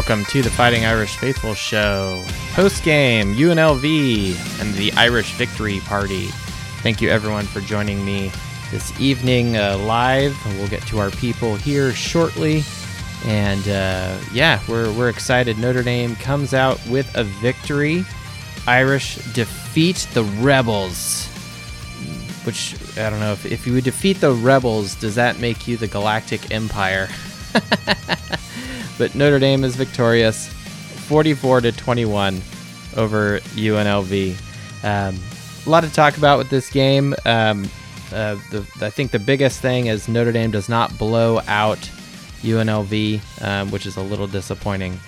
Welcome to the Fighting Irish Faithful Show. Post game, UNLV and the Irish Victory Party. Thank you, everyone, for joining me this evening uh, live. We'll get to our people here shortly. And uh, yeah, we're, we're excited. Notre Dame comes out with a victory. Irish defeat the Rebels. Which, I don't know, if, if you would defeat the Rebels, does that make you the Galactic Empire? but Notre Dame is victorious 44 to 21 over UNLV. Um, a lot to talk about with this game. Um, uh, the, I think the biggest thing is Notre Dame does not blow out UNLV, um, which is a little disappointing.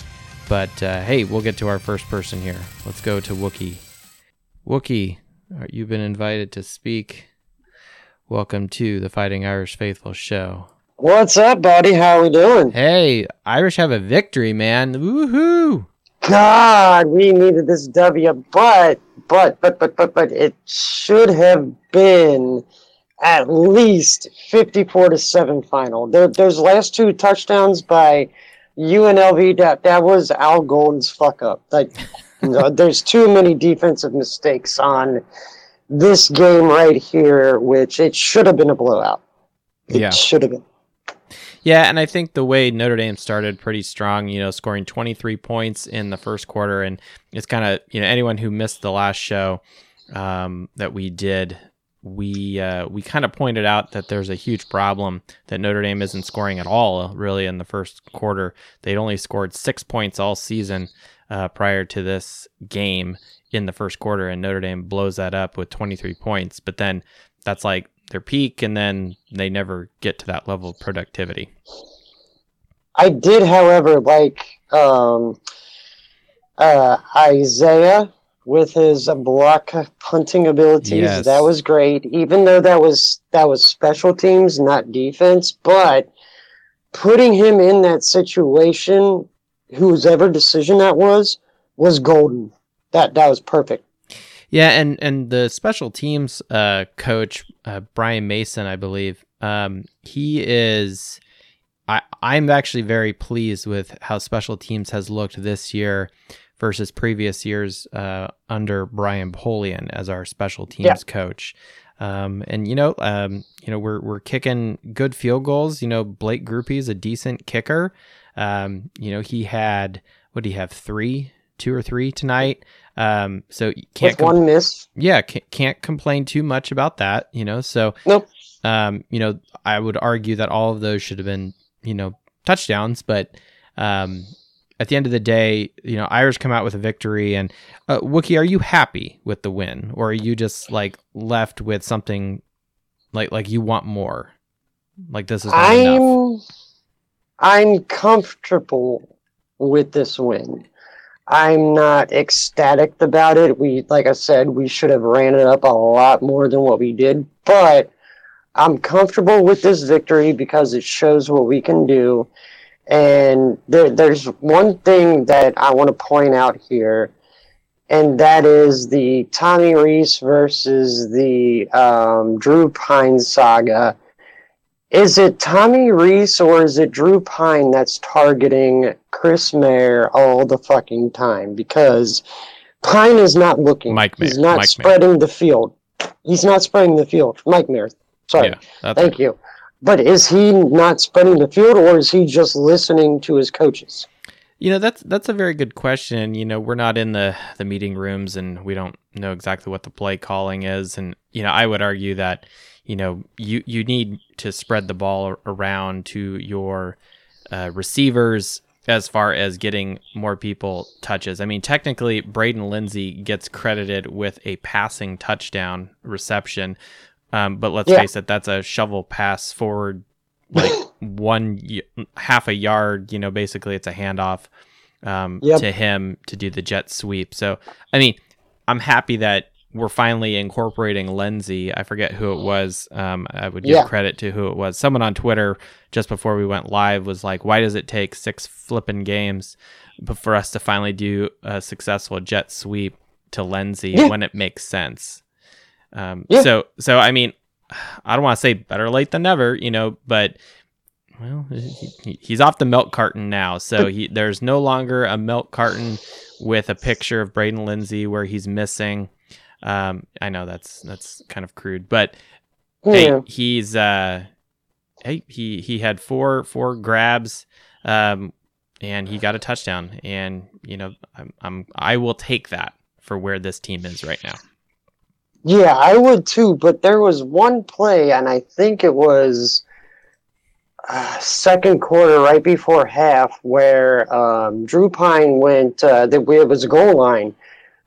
But uh, hey, we'll get to our first person here. Let's go to Wookie. Wookie, you've been invited to speak. Welcome to the Fighting Irish Faithful show. What's up, buddy? How are we doing? Hey, Irish have a victory, man. Woohoo! God, we needed this W, but, but, but, but, but, but, it should have been at least 54 to 7 final. There, those last two touchdowns by UNLV, that, that was Al Golden's fuck up. Like, there's too many defensive mistakes on this game right here, which it should have been a blowout. It Yeah. should have been. Yeah, and I think the way Notre Dame started pretty strong, you know, scoring 23 points in the first quarter. And it's kind of, you know, anyone who missed the last show um, that we did, we uh, we kind of pointed out that there's a huge problem that Notre Dame isn't scoring at all, really, in the first quarter. They'd only scored six points all season uh, prior to this game in the first quarter, and Notre Dame blows that up with 23 points. But then that's like their peak, and then they never get to that level of productivity. I did, however, like um, uh, Isaiah with his block punting abilities. Yes. That was great, even though that was that was special teams, not defense. But putting him in that situation, whose ever decision that was, was golden. That that was perfect. Yeah, and and the special teams uh, coach uh, Brian Mason, I believe, um, he is. I I'm actually very pleased with how special teams has looked this year versus previous years uh, under Brian Polian as our special teams Yeah. coach. Um, and you know, um, you know, we're we're kicking good field goals. You know, Blake Grupe is a decent kicker. Um, you know, he had what do you have three, two or three tonight. Um, so can't com- one miss, yeah, can't, can't complain too much about that, you know. So, Nope. um, you know, I would argue that all of those should have been, you know, touchdowns, but um, at the end of the day, you know, Irish come out with a victory. And uh, Wookie, are you happy with the win, or are you just like left with something like like you want more? Like this is not enough. I'm I'm comfortable with this win. I'm not ecstatic about it. We, like I said, we should have ran it up a lot more than what we did, but I'm comfortable with this victory because it shows what we can do. And there, there's one thing that I want to point out here, and that is the Tommy Rees versus the um, Drew Pyne saga. Is it Tommy Rees or is it Drew Pyne that's targeting Chris Mayer all the fucking time? Because Pyne is not looking. Mike Mayer, He's not Mike Mayer. spreading the field. He's not spreading the field. Mike Mayer. Sorry. Yeah, Thank you. But is he not spreading the field or is he just listening to his coaches? You know, that's that's a very good question. You know, we're not in the the meeting rooms and we don't know exactly what the play calling is and you know, I would argue that you know, you you need to spread the ball around to your uh, receivers as far as getting more people touches. I mean, technically Braden Lenzy gets credited with a passing touchdown reception. Um, but let's Yeah. face it, that's a shovel pass forward like one half a yard. You know, basically it's a handoff um, Yep. to him to do the jet sweep. So, I mean, I'm happy that we're finally incorporating Lenzy. I forget who it was. Um, I would give Yeah. credit to who it was. Someone on Twitter just before we went live was like, "Why does it take six flipping games for us to finally do a successful jet sweep to Lenzy Yeah. when it makes sense?" Um, Yeah. So, so I mean, I don't want to say better late than never, you know, but well, he, he's off the milk carton now, so he there's no longer a milk carton with a picture of Braden Lenzy where he's missing. Um, I know that's that's kind of crude, but Yeah. hey, he's uh, hey, he he had four four grabs, um, and he got a touchdown, and you know, I'm, I'm I will take that for where this team is right now. Yeah, I would too, but there was one play, and I think it was uh, second quarter, right before half, where um, Drew Pyne went. Uh, that it was a goal line.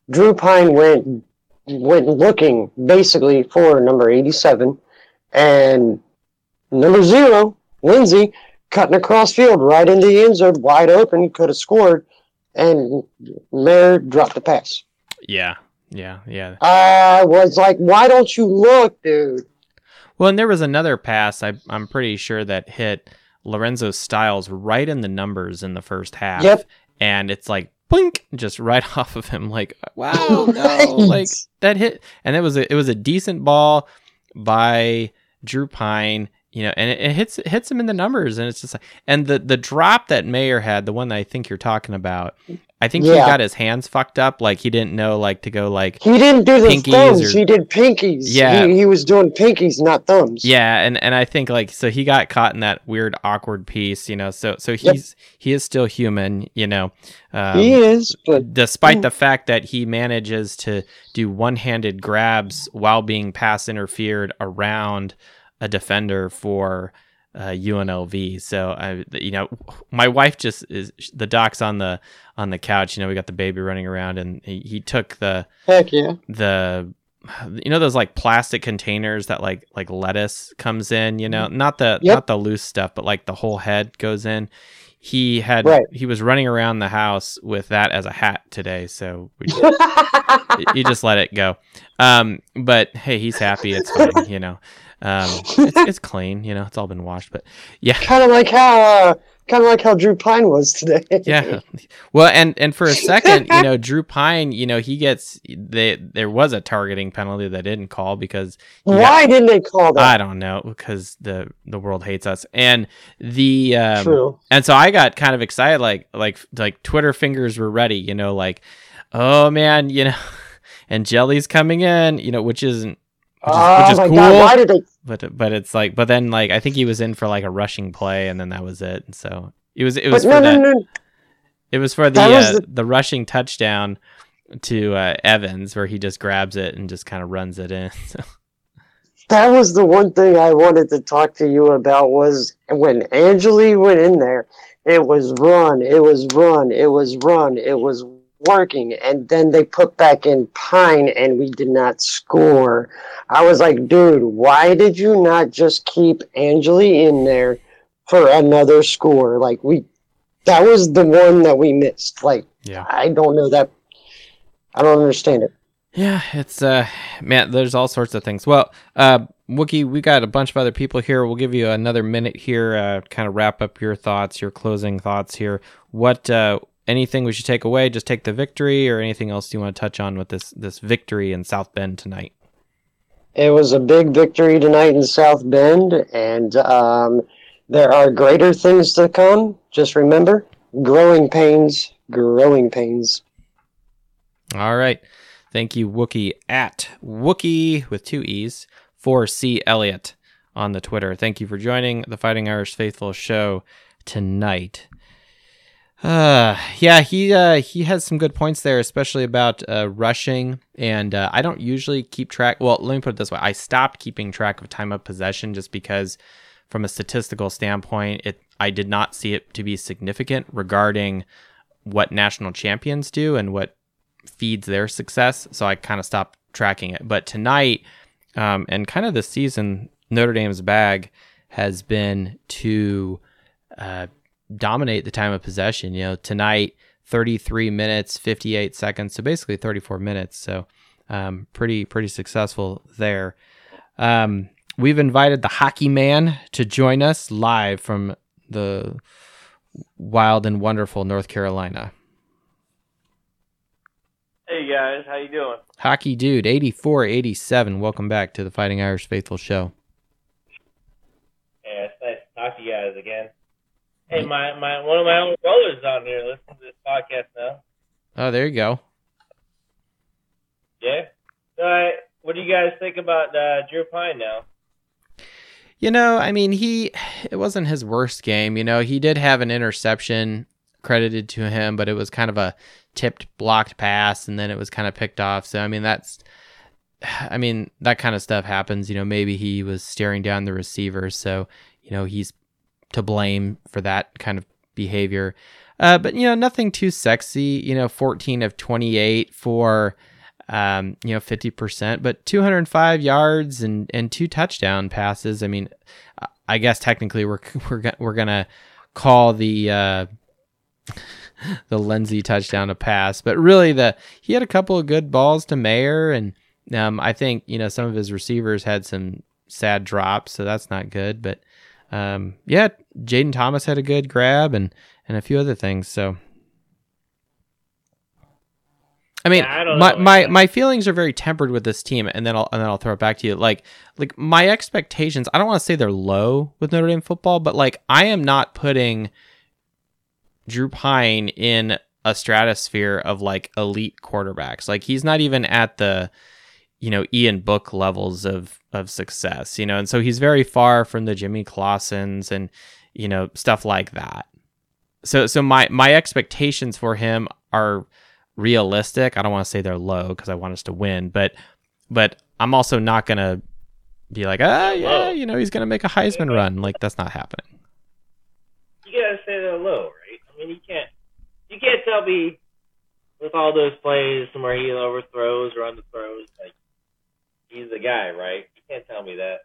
Drew Pyne went went looking basically for number eighty-seven, and number zero, Lenzy, cutting across field right into the end zone, wide open, could have scored, and Mayer dropped the pass. Yeah, yeah, yeah. I was like, why don't you look, dude? Well, and there was another pass I, I'm pretty sure that hit Lorenzo Styles right in the numbers in the first half. Yep. And it's like blink, just right off of him. Like, wow, no, like that hit. And it was a it was a decent ball by Drew Pyne. You know, and it, it hits it hits him in the numbers, and it's just like, and the the drop that Mayer had, the one that I think you're talking about, I think he got his hands fucked up, like he didn't know like to go like He didn't do the thumbs. or- He did pinkies. Yeah. He, he was doing pinkies, not thumbs. Yeah, and and I think like so he got caught in that weird awkward piece, you know. So so he's he is still human, you know. Um, he is, but despite the fact that he manages to do one-handed grabs while being pass interfered around a defender for uh, UNLV. So I, you know, my wife just is the doc's on the on the couch. You know, we got the baby running around, and he, he took the heck yeah. the you know those like plastic containers that like like lettuce comes in you know not the Yep. not the loose stuff but like the whole head goes in he had Right. he was running around the house with that as a hat today so we you just let it go um but hey he's happy it's fine you know um it's, it's clean you know it's all been washed but yeah kind of like how, uh, kind of like how Drew Pyne was today. yeah well and and for a second you know drew pyne you know he gets they there was a targeting penalty that didn't call because he got- Why didn't they call that? I don't know because the the world hates us and the um, True. and so I got kind of excited like like like Twitter fingers were ready you know like oh man you know and Jelly's coming in you know which isn't which is, oh which is my cool god! Why did they? but but it's like but then like I think he was in for like a rushing play and then that was it and so it was it was no, for no, that no. it was for the was uh, the- the rushing touchdown to uh, Evans where he just grabs it and just kind of runs it in so. That was the one thing I wanted to talk to you about was when Angeli went in there, it was run, it was run, it was run, it was working, and then they put back in Pyne and we did not score. I was like, dude, why did you not just keep Angeli in there for another score? Like we that was the one that we missed. Like yeah I don't know that I don't understand it. Yeah, it's uh man, there's all sorts of things. Well, uh Wookie, we got a bunch of other people here. We'll give you another minute here, uh kind of wrap up your thoughts, your closing thoughts here. What uh anything we should take away, just take the victory or anything else you want to touch on with this this victory in South Bend tonight. It was a big victory tonight in South Bend, and um, there are greater things to come. Just remember, growing pains, growing pains. All right. Thank you, Wookie at Wookie with two E's for C Elliott on the Twitter. Thank you for joining the Fighting Irish Faithful show tonight. Uh, yeah, he uh, he has some good points there, especially about uh, rushing. And uh, I don't usually keep track. Well, let me put it this way: I stopped keeping track of time of possession just because, from a statistical standpoint, it I did not see it to be significant regarding what national champions do and what feeds their success. So I kind of stopped tracking it. But tonight, um, and kind of this season, Notre Dame's bag has been to uh, dominate the time of possession. You know, tonight, 33 minutes, 58 seconds. So basically 34 minutes. So um, pretty, pretty successful there. Um, we've invited the hockey man to join us live from the wild and wonderful North Carolina. Hey guys, how you doing? Hockey Dude, 8487. Welcome back to the Fighting Irish Faithful show. Yeah, it's nice to talk to you guys again. Hey, my, my one of my older brothers on here listen to this podcast now. Oh, there you go. Yeah. All right. What do you guys think about uh, Drew Pyne now? You know, I mean, he it wasn't his worst game. You know, he did have an interception credited to him, but it was kind of a tipped blocked pass and then it was kind of picked off. So I mean, that's I mean, that kind of stuff happens. You know, maybe he was staring down the receiver, so you know, he's to blame for that kind of behavior. Uh, but you know, nothing too sexy. You know, 14 of 28 for um, you know, 50%, but 205 yards and, and two touchdown passes. I mean, I guess technically we're, we're, we're to call the, uh, the Lenzy touchdown a pass, but really the, he had a couple of good balls to Mayer. And, um, I think, you know, some of his receivers had some sad drops, so that's not good, but, um, yeah, Jayden Thomas had a good grab and, and a few other things. So, I mean, Yeah, I my, know, my my feelings are very tempered with this team, and then I'll and then I'll throw it back to you. Like like my expectations, I don't want to say they're low with Notre Dame football, but like I am not putting Drew Pyne in a stratosphere of like elite quarterbacks. Like he's not even at the you know Ian Book levels of of success, you know, and so he's very far from the Jimmy Clausens and you know stuff like that. So so my my expectations for him are realistic. I don't want to say they're low because I want us to win, but but I'm also not gonna be like, ah, yeah, you know, he's gonna make a Heisman run. Like that's not happening. You gotta say they're low, right? I mean, you can't you can't tell me with all those plays where he overthrows or underthrows, like he's the guy, right? You can't tell me that.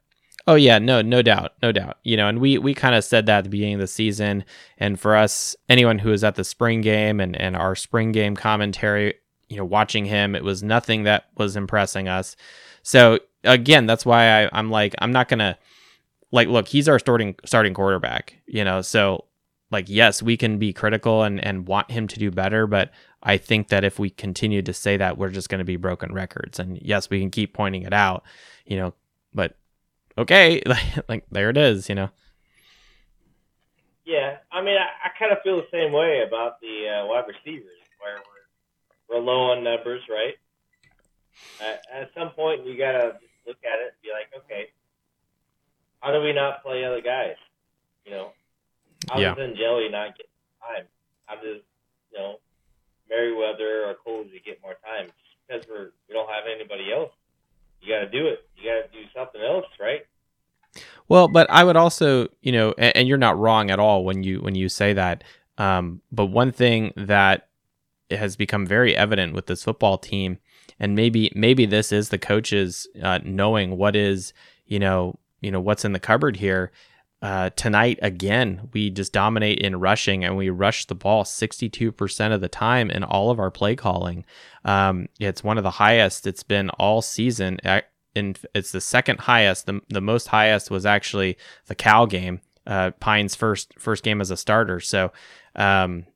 Oh yeah, no, no doubt, no doubt. You know, and we we kind of said that at the beginning of the season. And for us, anyone who was at the spring game and and our spring game commentary, you know, watching him, it was nothing that was impressing us. So again, that's why I, I'm like, I'm not gonna like look. He's our starting starting quarterback. You know, so like yes, we can be critical and and want him to do better, but I think that if we continue to say that, we're just going to be broken records. And yes, we can keep pointing it out. You know, but okay, like there it is, you know. Yeah, I mean, I, I kind of feel the same way about the uh, wide receivers, where we're we're low on numbers, right? At, at some point, you gotta just look at it and be like, okay, how do we not play other guys? You know, how Yeah. does Angeli not getting time? How does you know Merriweather or Colzie get more time? Because we're we don't have anybody else, you got to do it. You got to do something else, right? Well, but I would also, you know, and, and you're not wrong at all when you when you say that. Um, but one thing that has become very evident with this football team, and maybe maybe this is the coaches uh, knowing what is, you know, you know what's in the cupboard here. Uh, tonight again, we just dominate in rushing, and we rush the ball 62% of the time in all of our play calling. Um, it's one of the highest it's been all season. In it's the second highest. The, the most highest was actually the Cal game, uh, Pyne's first first game as a starter. So, um,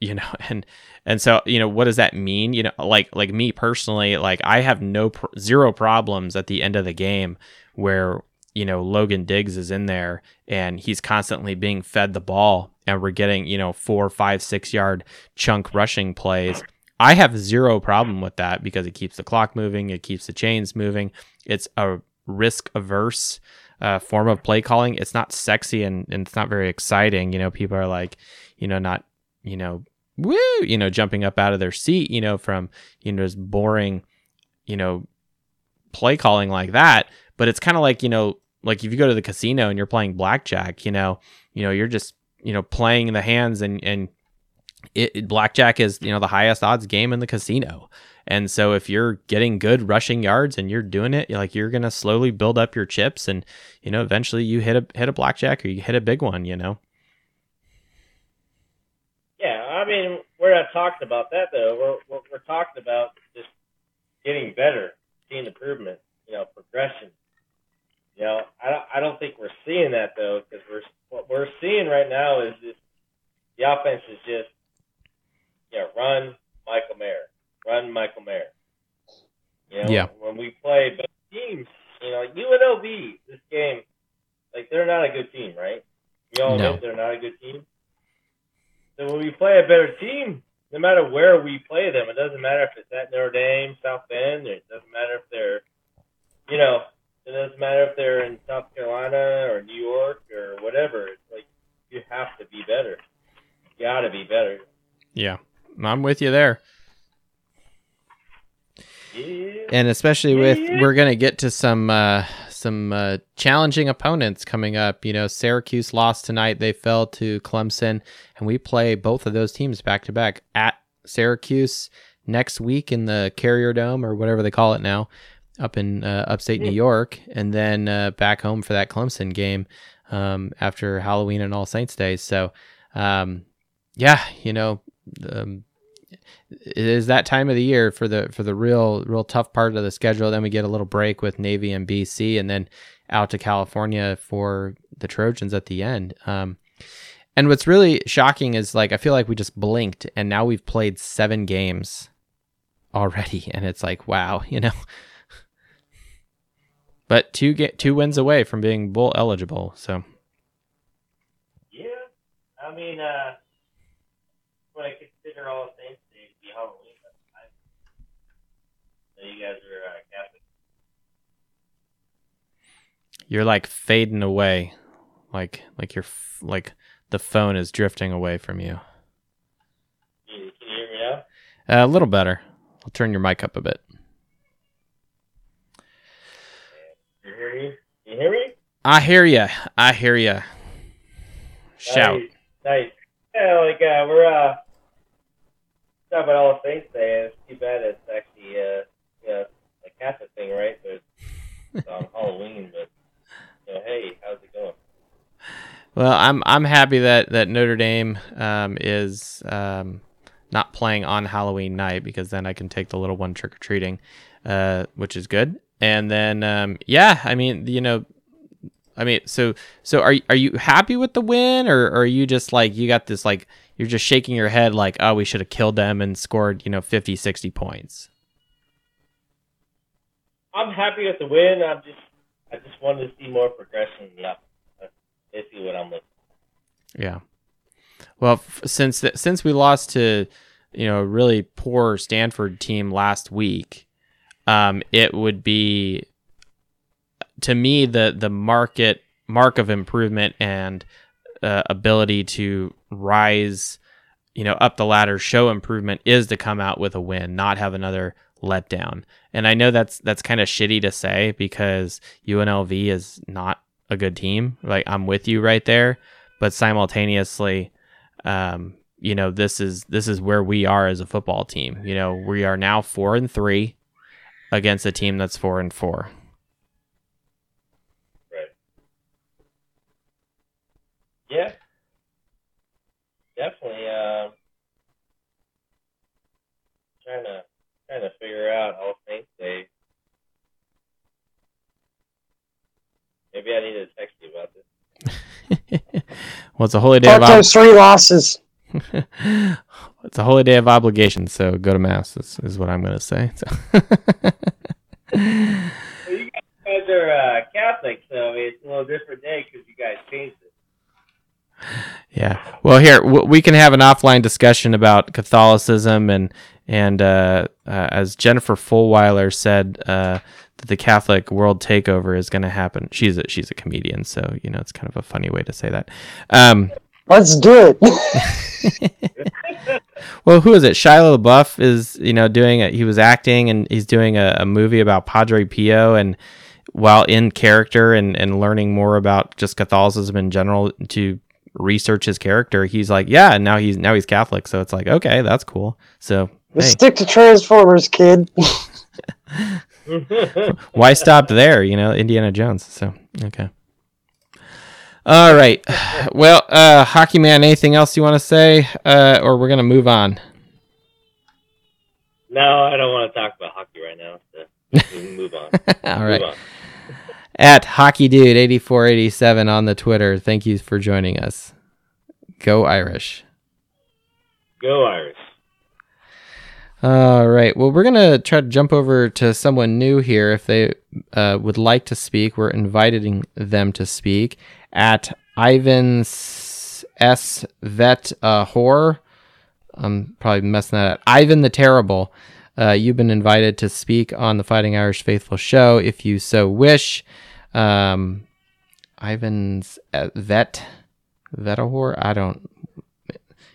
you know, and and so you know, what does that mean? You know, like like me personally, like I have no pr- zero problems at the end of the game where you know Logan Diggs is in there and he's constantly being fed the ball and we're getting you know four, five, six yard chunk rushing plays. I have zero problem with that because it keeps the clock moving, it keeps the chains moving. It's a risk averse uh, form of play calling. It's not sexy and, and it's not very exciting. You know, people are like, you know, not, you know, woo, you know, jumping up out of their seat, you know, from, you know, just boring, you know, play calling like that. But it's kind of like, you know, like if you go to the casino and you're playing blackjack, you know, you know, you're just, you know, playing the hands and, and, it, it- blackjack is you know the highest odds game in the casino and so if you're getting good rushing yards and you're doing it like you're gonna slowly build up your chips and you know eventually you hit a hit a blackjack or you hit a big one you know Yeah, I mean, we're not talking about that though. We're we're, we're talking about just getting better, seeing improvement, you know, progression. You know, I don't, I don't think we're seeing that though, because we're what we're seeing right now is just the offense is just, you know, run Michael Mayer, run Michael Mayer. You know, Yeah. when we play both teams, you know, UNLV this game, like they're not a good team, right? you all No. admit they're not a good team. So when we play a better team, no matter where we play them, it doesn't matter if it's at Notre Dame, South Bend, it doesn't matter if they're, you know, it doesn't matter if they're in South Carolina or New York or whatever. It's like you have to be better. You got to be better. Yeah, I'm with you there. Yeah. and especially with Yeah. we're gonna get to some uh, some uh, challenging opponents coming up. You know, Syracuse lost tonight; they fell to Clemson, and we play both of those teams back to back at Syracuse next week in the Carrier Dome or whatever they call it now, up in uh, upstate New York, and then uh, back home for that Clemson game um, after Halloween and All Saints Day. So, um, yeah, you know. Um, it is that time of the year for the for the real real tough part of the schedule. Then we get a little break with Navy and BC, and then out to California for the Trojans at the end. Um, and what's really shocking is like I feel like we just blinked, and now we've played seven games already, and it's like wow, you know. But two get two wins away from being bowl eligible, so Yeah, I mean, uh, when I consider all the things to be Halloween, that's fine. So you guys are uh, Catholic. you're like fading away, like like you're f- like the phone is drifting away from you. You, can you hear me now? Uh, a little better. I'll turn your mic up a bit. Hear me? You hear me? I hear ya. I hear ya. Shout. Nice. nice. Yeah, like uh, we're uh, talking about all the things today. It's too bad it's actually uh, you know, a Catholic thing, right? But it's on Halloween. But you know, hey, how's it going? Well, I'm I'm happy that that Notre Dame um, is um, not playing on Halloween night because then I can take the little one trick or treating, uh, which is good. And then um, yeah, I mean you know, I mean so so are are you happy with the win or, or are you just like you got this like you're just shaking your head like oh we should have killed them and scored you know 50 60 points. I'm happy with the win. I'm just, I just wanted to see more progression. Yeah, that's basically what I'm looking. Yeah. Well, f- since th- since we lost to you know a really poor Stanford team last week, um, it would be to me the the market mark of improvement and uh, ability to rise, you know, up the ladder, show improvement is to come out with a win, not have another letdown. And I know that's that's kind of shitty to say because UNLV is not a good team. Like I'm with you right there, but simultaneously, um, you know, this is this is where we are as a football team. You know, we are now four and three against a team that's four and four. Right. Yeah. Definitely. Uh, trying to trying to figure out all things they. Maybe I need to text you about this. well, it's a holy day Four of ob- three losses. it's a holy day of obligation. So go to mass. Is, is what I'm going to say. So. Well, you guys are uh, Catholic, so it's a little different day because you guys changed it. Yeah. Well, here w- we can have an offline discussion about Catholicism and and uh, uh, as Jennifer Fulwiler said, uh, that the Catholic world takeover is going to happen. She's a, she's a comedian, so you know it's kind of a funny way to say that. Um, Let's do it. well, who is it? Shia LaBeouf is you know doing a, he was acting and he's doing a, a movie about Padre Pio and while in character and, and learning more about just Catholicism in general to research his character, he's like, yeah, and now he's now he's Catholic, so it's like, okay, that's cool. So hey, stick to Transformers, kid. why stop there? You know, Indiana Jones. So okay. All right. Well, uh, hockey man, anything else you want to say, uh, or we're gonna move on? no, I don't want to talk about hockey right now. So move on. All right. Move on. At Hockey Dude eighty four eighty seven on the Twitter. Thank you for joining us. Go Irish. Go Irish. All right. Well, we're gonna try to jump over to someone new here. If they uh, would like to speak, we're inviting them to speak at Ivan S. Vet uh, Horror. I'm probably messing that up. Ivan the Terrible. Uh, you've been invited to speak on the Fighting Irish Faithful show if you so wish. Um, Ivan's uh, Vet Vetahor. I don't.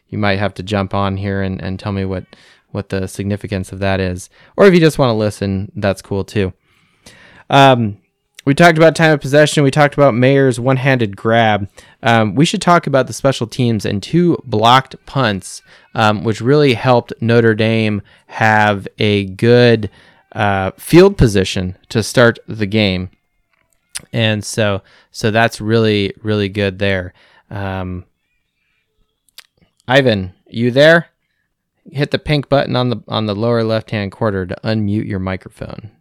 You might have to jump on here and, and tell me what what the significance of that is, or if you just want to listen, that's cool too. Um, we talked about time of possession. We talked about Mayer's one-handed grab. Um, we should talk about the special teams and two blocked punts, um, which really helped Notre Dame have a good uh, field position to start the game, and so so that's really really good there. Um, Ivan, you there? Hit the pink button on the on the lower left hand corner to unmute your microphone.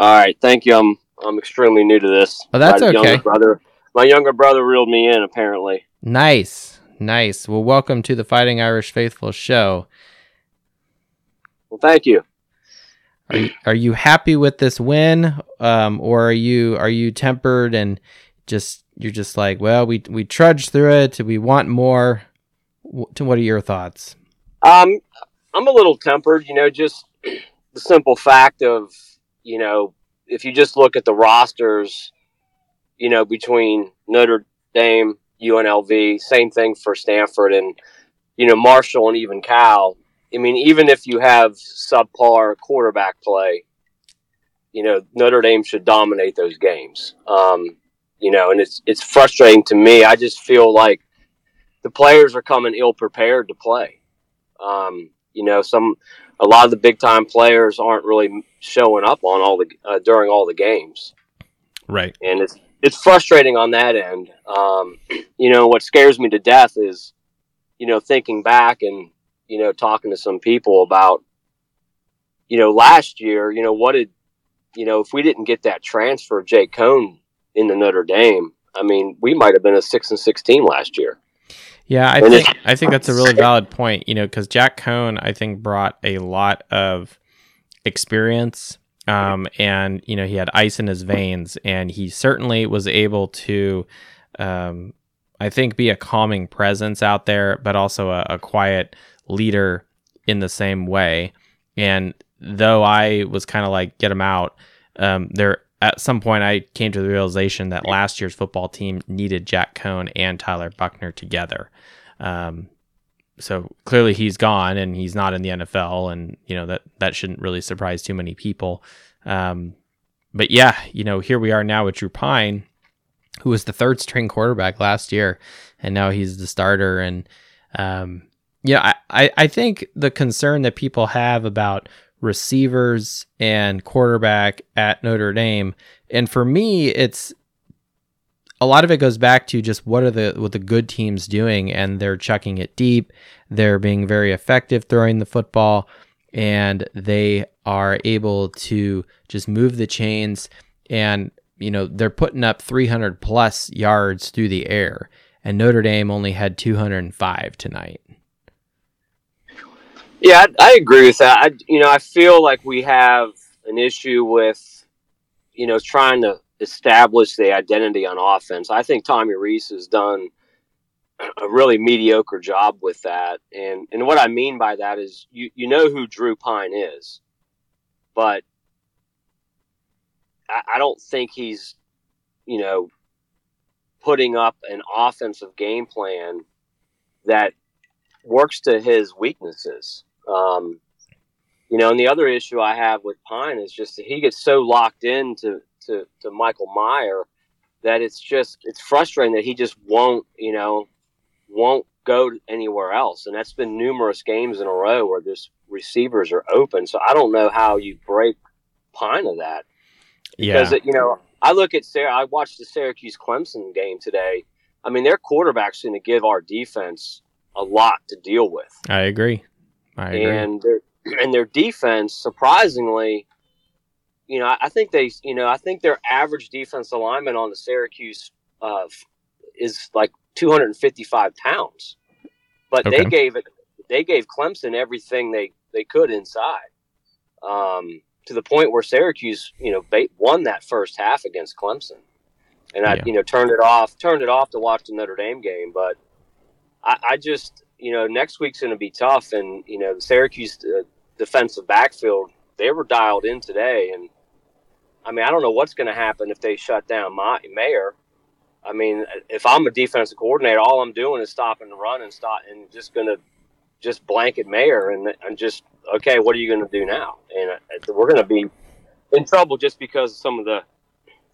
All right, thank you. I'm I'm extremely new to this. Oh, that's my okay. Younger brother, my younger brother reeled me in. Apparently. Nice, nice. Well, welcome to the Fighting Irish Faithful show. Well, thank you. Are you, are you happy with this win, um, or are you are you tempered and just you're just like, well, we we trudged through it. We want more. To what are your thoughts? Um, I'm a little tempered. You know, just the simple fact of you know, if you just look at the rosters, you know, between Notre Dame, UNLV, same thing for Stanford, and you know Marshall and even Cal. I mean, even if you have subpar quarterback play, you know Notre Dame should dominate those games. Um, you know, and it's it's frustrating to me. I just feel like the players are coming ill prepared to play. Um, you know, some a lot of the big time players aren't really showing up on all the uh, during all the games. Right. And it's it's frustrating on that end. Um, you know, what scares me to death is, you know, thinking back and you know talking to some people about, you know, last year. You know, what did, you know, if we didn't get that transfer of Jake Coan into Notre Dame, I mean, we might have been a six and sixteen last year. Yeah, I think I think that's a really valid point. You know, because Jack Coan, I think, brought a lot of experience, um, and you know, he had ice in his veins, and he certainly was able to, um, I think, be a calming presence out there, but also a, a quiet leader in the same way. And though I was kind of like, get him out, um, there at some point I came to the realization that last year's football team needed Jack Coan and Tyler Buchner together. Um, so clearly he's gone and he's not in the NFL, and you know that that shouldn't really surprise too many people. Um, but yeah, you know here we are now with Drew Pyne, who was the third string quarterback last year, and now he's the starter. And um, yeah, I, I I think the concern that people have about receivers and quarterback at Notre Dame. And for me, it's a lot of it goes back to just what are the what the good teams doing and they're chucking it deep. They're being very effective throwing the football and they are able to just move the chains and you know, they're putting up 300 plus yards through the air and Notre Dame only had 205 tonight. Yeah, I, I agree with that. I, you know, I feel like we have an issue with, you know, trying to establish the identity on offense. I think Tommy Rees has done a really mediocre job with that. And and what I mean by that is you you know who Drew Pyne is, but I, I don't think he's, you know, putting up an offensive game plan that works to his weaknesses. Um, you know, and the other issue I have with Pyne is just that he gets so locked into to, to Michael Mayer that it's just it's frustrating that he just won't, you know, won't go anywhere else. And that's been numerous games in a row where just receivers are open. So I don't know how you break Pyne of that. Because Yeah. it, you know, I look at Sarah. I watched the Syracuse Clemson game today. I mean, their quarterback's going to give our defense a lot to deal with I agree. I agree. and their and their defense surprisingly you know I think they you know I think their average defense alignment on the Syracuse uh, is like 255 pounds but they gave it they gave Clemson everything they they could inside um, to the point where Syracuse you know they won that first half against Clemson and I Yeah. you know turned it off turned it off to watch the Notre Dame game. But I, I just you know next week's going to be tough, and you know the Syracuse uh, defensive backfield they were dialed in today, and I mean I don't know what's going to happen if they shut down my mayor. I mean, if I'm a defensive coordinator, all I'm doing is stopping the run and stop and just going to just blanket mayor and and just okay, what are you going to do now? And uh, we're going to be in trouble just because of some of the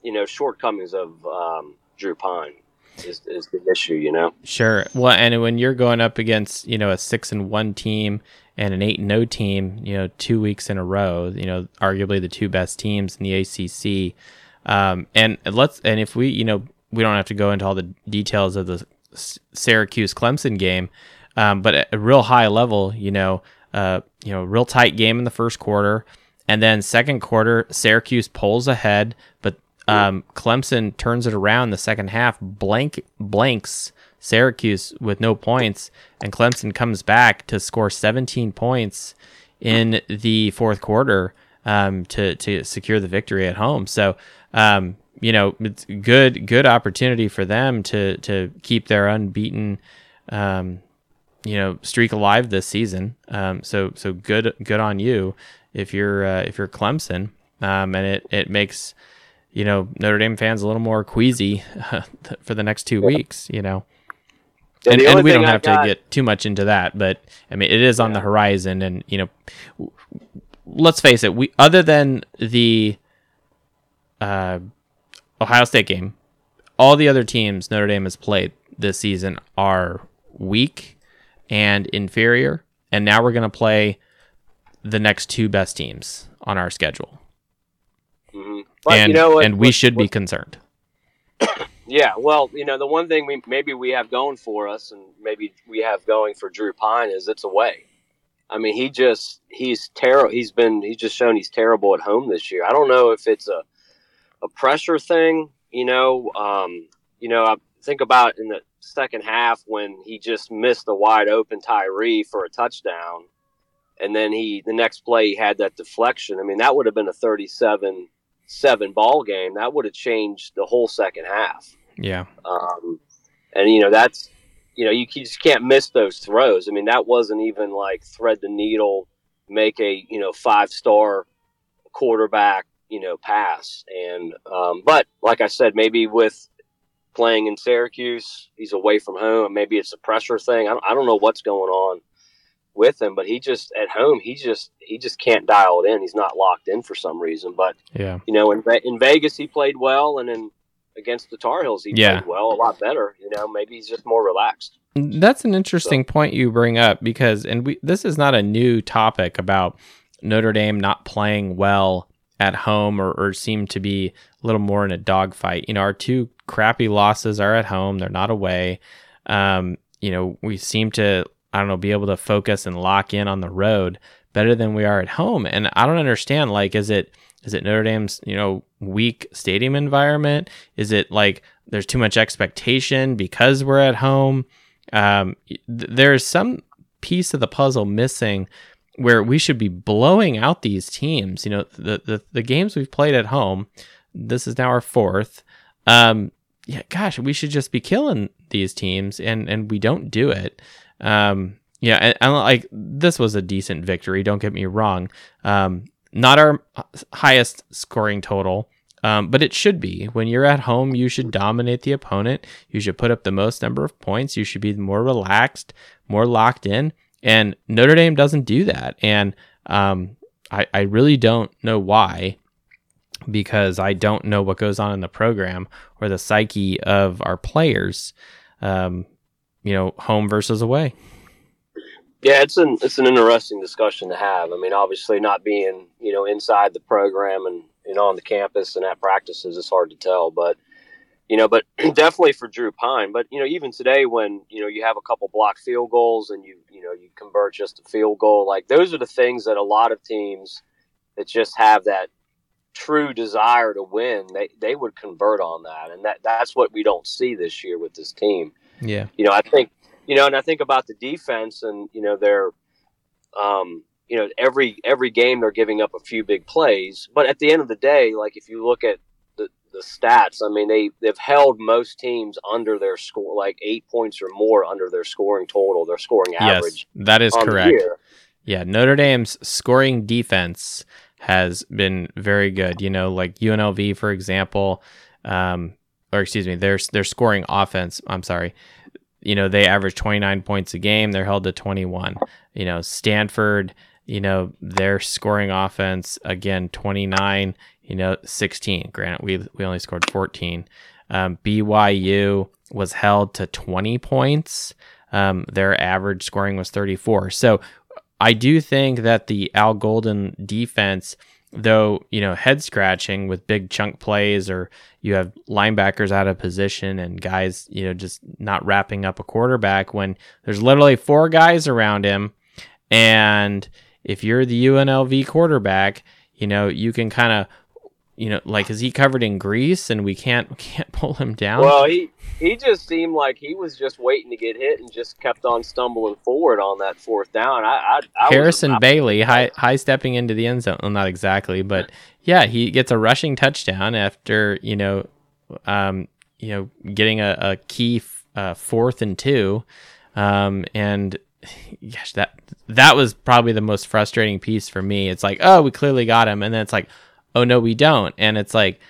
you know shortcomings of um, Drew Pyne is, is the issue. You know, Sure. Well, and when you're going up against you know a six and one team and an eight and no team, you know, two weeks in a row, you know, arguably the two best teams in the ACC. Um, and let's and if we, you know, we don't have to go into all the details of the Syracuse Clemson game, um, but at a real high level, you know, uh, you know, real tight game in the first quarter, and then second quarter, Syracuse pulls ahead, but um, Clemson turns it around the second half, blank blanks Syracuse with no points, and Clemson comes back to score 17 points in the fourth quarter um, to to secure the victory at home. So um, you know it's good good opportunity for them to to keep their unbeaten um, you know streak alive this season. Um, so so good good on you if you're uh, if you're Clemson, um, and it it makes you know Notre Dame fans a little more queasy for the next two weeks. You know. Yeah, And, and we don't have got- to get too much into that, but I mean, it is on the horizon, and you know, w- let's face it. We other than the uh, Ohio State game, all the other teams Notre Dame has played this season are weak and inferior, and now we're going to play the next two best teams on our schedule, hmm but and you know what, and we what- should be concerned. Yeah, well, you know, the one thing we maybe we have going for us, and maybe we have going for Drew Pyne is it's away. I mean, he just he's terrible. He's been he's just shown he's terrible at home this year. I don't know if it's a a pressure thing. You know, um, you know, I think about in the second half when he just missed the wide open Tyree for a touchdown, and then he the next play he had that deflection. I mean, that would have been a thirty-seven seven ball game. That would have changed the whole second half. Yeah, Um, and you know that's you know you, you just can't miss those throws. I mean that wasn't even like thread the needle, make a you know five star quarterback you know pass. And um, but like I said, maybe with playing in Syracuse, he's away from home. Maybe it's a pressure thing. I don't, I don't know what's going on with him, but he just at home he just he just can't dial it in. He's not locked in for some reason. But yeah. you know, in, in Vegas he played well, and in against the Tar Heels he Yeah. played well, a lot better. You know, maybe he's just more relaxed. That's an interesting point you bring up because, and we this is not a new topic about Notre Dame not playing well at home or, or seem to be a little more in a dogfight. You know, our two crappy losses are at home; they're not away. Um, you know, we seem to I don't know be able to focus and lock in on the road better than we are at home, and I don't understand. Like, is it is it Notre Dame's you know weak stadium environment? Is it like there's too much expectation because we're at home? um, th- there's some piece of the puzzle missing where we should be blowing out these teams. You know, the the, the games we've played at home. This is now our fourth. Um, yeah, gosh, we should just be killing these teams, and and we don't do it. Um, yeah, and, and like this was a decent victory. Don't get me wrong. Um, not our highest scoring total. Um, but it should be. When you're at home, you should dominate the opponent. You should put up the most number of points. You should be more relaxed, more locked in. And Notre Dame doesn't do that. And um, I, I really don't know why, because I don't know what goes on in the program or the psyche of our players, um, you know, home versus away. Yeah, it's an it's an interesting discussion to have. I mean, obviously, not being you know inside the program and you know on the campus and at practices, it's hard to tell. But you know, but definitely for Drew Pyne. But you know, even today, when you know you have a couple blocked field goals and you you know you convert just a field goal, like those are the things that a lot of teams that just have that true desire to win, they they would convert on that, and that that's what we don't see this year with this team Yeah. you know, I think, you know, and I think about the defense and, you know, they're, um, you know, every, every game they're giving up a few big plays, but at the end of the day, like if you look at the, the stats. I mean, they they've held most teams under their score, like eight points or more under their scoring total, their scoring average. Yes, that is correct. Yeah, Notre Dame's scoring defense has been very good. You know, like UNLV, for example, um, or excuse me, their their scoring offense. I'm sorry. You know, they average 29 points a game. They're held to 21. You know, Stanford. You know, their scoring offense again 29. You know, 16. Granted, we we only scored 14. Um, BYU was held to 20 points. Um, their average scoring was 34. So I do think that the Al Golden defense, though, you know, head scratching with big chunk plays or you have linebackers out of position and guys, you know, just not wrapping up a quarterback when there's literally four guys around him. And if you're the UNLV quarterback, you know, you can kind of, you know, like, is he covered in grease and we can't can't pull him down? Well, he he just seemed like he was just waiting to get hit and just kept on stumbling forward on that fourth down. I, I, I Harrison was, Bailey high high stepping into the end zone. Well, not exactly, but yeah, he gets a rushing touchdown after you know, um, you know, getting a, a key uh, fourth and two, um, and gosh, that that was probably the most frustrating piece for me. It's like, oh, we clearly got him, and then it's like, oh no, we don't, and it's like.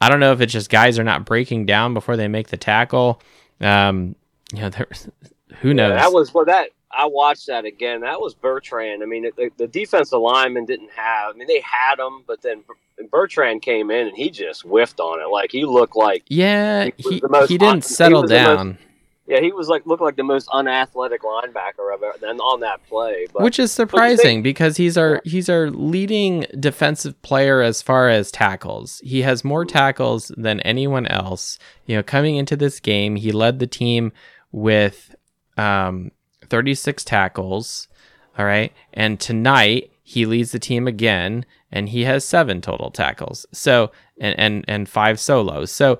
I don't know if it's just guys are not breaking down before they make the tackle. Um, you know, there, who knows? Yeah, that was well. That I watched that again. That was Bertrand. I mean, the, the defensive lineman didn't have. I mean, they had him, but then Bertrand came in and he just whiffed on it. Like he looked like yeah, he he he didn't he settle most- down. Yeah, he was like looked like the most unathletic linebacker ever then on that play. But which is surprising because he's our he's our leading defensive player as far as tackles. He has more tackles than anyone else. You know, coming into this game, he led the team with um, 36 tackles. All right, and tonight he leads the team again, and he has seven total tackles. So and and and five solos. So.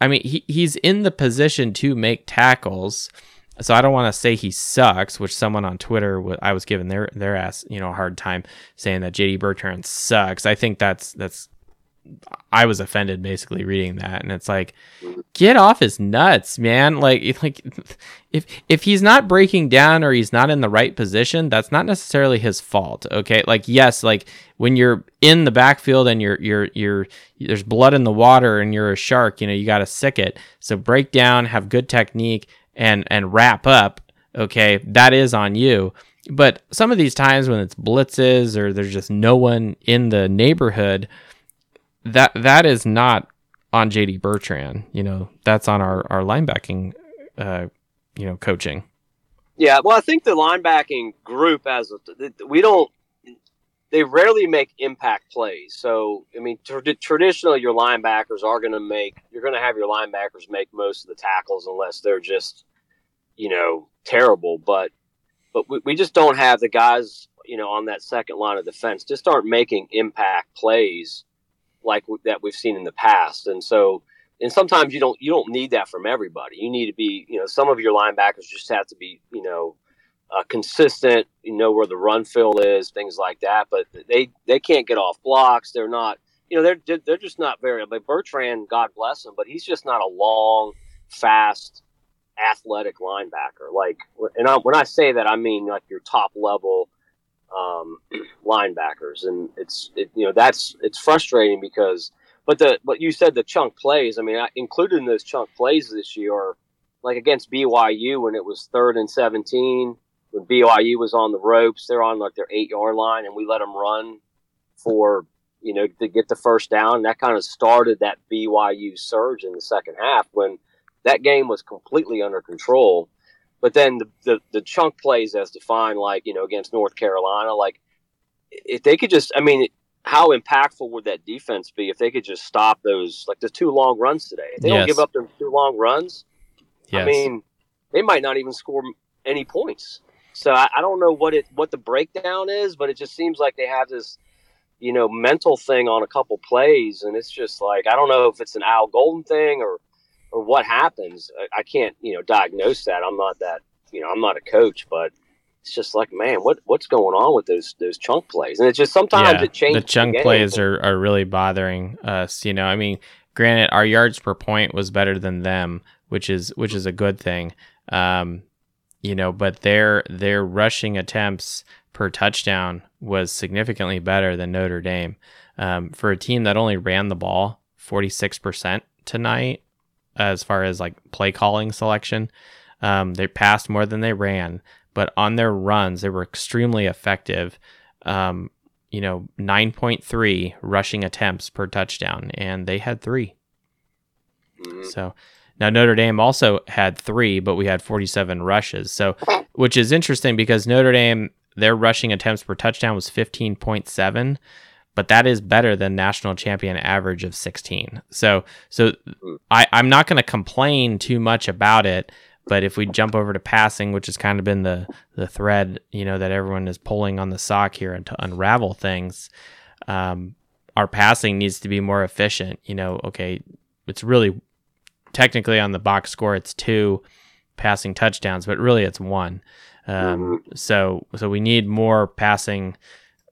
I mean, he, he's in the position to make tackles. So I don't want to say he sucks, which someone on Twitter I was giving their their ass you know a hard time saying that JD Bertrand sucks. I think that's that's I was offended basically reading that, and it's like get off his nuts, man. Like like if if he's not breaking down or he's not in the right position, that's not necessarily his fault. Okay, like yes, like when you're in the backfield and you're you're you're there's blood in the water and you're a shark, you know you got to sick it. So break down, have good technique, and and wrap up. Okay, that is on you. But some of these times when it's blitzes or there's just no one in the neighborhood, that that is not on JD Bertrand. You know, that's on our our linebacking, uh, you know, coaching. Yeah, well, I think the linebacking group as a, we don't they rarely make impact plays. So, I mean, tra- traditionally, your linebackers are going to make you're going to have your linebackers make most of the tackles unless they're just you know terrible. But but we, we just don't have the guys you know on that second line of defense just aren't making impact plays like that we've seen in the past, and so and sometimes you don't you don't need that from everybody. You need to be you know some of your linebackers just have to be you know uh, consistent. You know where the run fill is, things like that. But they they can't get off blocks. They're not you know they're they're just not very. Like Bertrand, God bless him, but he's just not a long, fast, athletic linebacker. Like and I, when I say that, I mean like your top level um, linebackers, and it's it, you know that's it's frustrating because. But the but you said the chunk plays. I mean, I, included in those chunk plays this year, like against BYU when it was third and seventeen, when BYU was on the ropes, they're on like their eight yard line, and we let them run for you know to get the first down. And that kind of started that BYU surge in the second half when that game was completely under control. But then the, the, the chunk plays as defined, like you know against North Carolina, like if they could just, I mean, how impactful would that defense be if they could just stop those like the two long runs today? If they Yes. don't give up their two long runs, Yes. I mean, they might not even score any points. So I, I don't know what it what the breakdown is, but it just seems like they have this, you know, mental thing on a couple plays, and it's just like I don't know if it's an Al Golden thing or or what happens. I, I can't you know diagnose that. I'm not that you know I'm not a coach, but it's just like man, what what's going on with those those chunk plays? And it's just sometimes Yeah, it changes. the chunk game. plays are, are really bothering us. You know, I mean, granted, our yards per point was better than them, which is which is a good thing. Um, you know, but their their rushing attempts per touchdown was significantly better than Notre Dame. Um, for a team that only ran the ball 46% tonight, as far as like play calling selection, um, they passed more than they ran, but on their runs, they were extremely effective. Um, you know, 9.3 rushing attempts per touchdown, and they had 3 Mhm. So now Notre Dame also had three, but we had 47 rushes. So, which is interesting because Notre Dame, their rushing attempts per touchdown was 15.7, but that is better than national champion average of 16. So, so I, I'm not going to complain too much about it. But if we jump over to passing, which has kind of been the the thread, you know, that everyone is pulling on the sock here and to unravel things, um, our passing needs to be more efficient. You know, okay, it's really technically on the box score it's two passing touchdowns, but really it's one. Um, So so we need more passing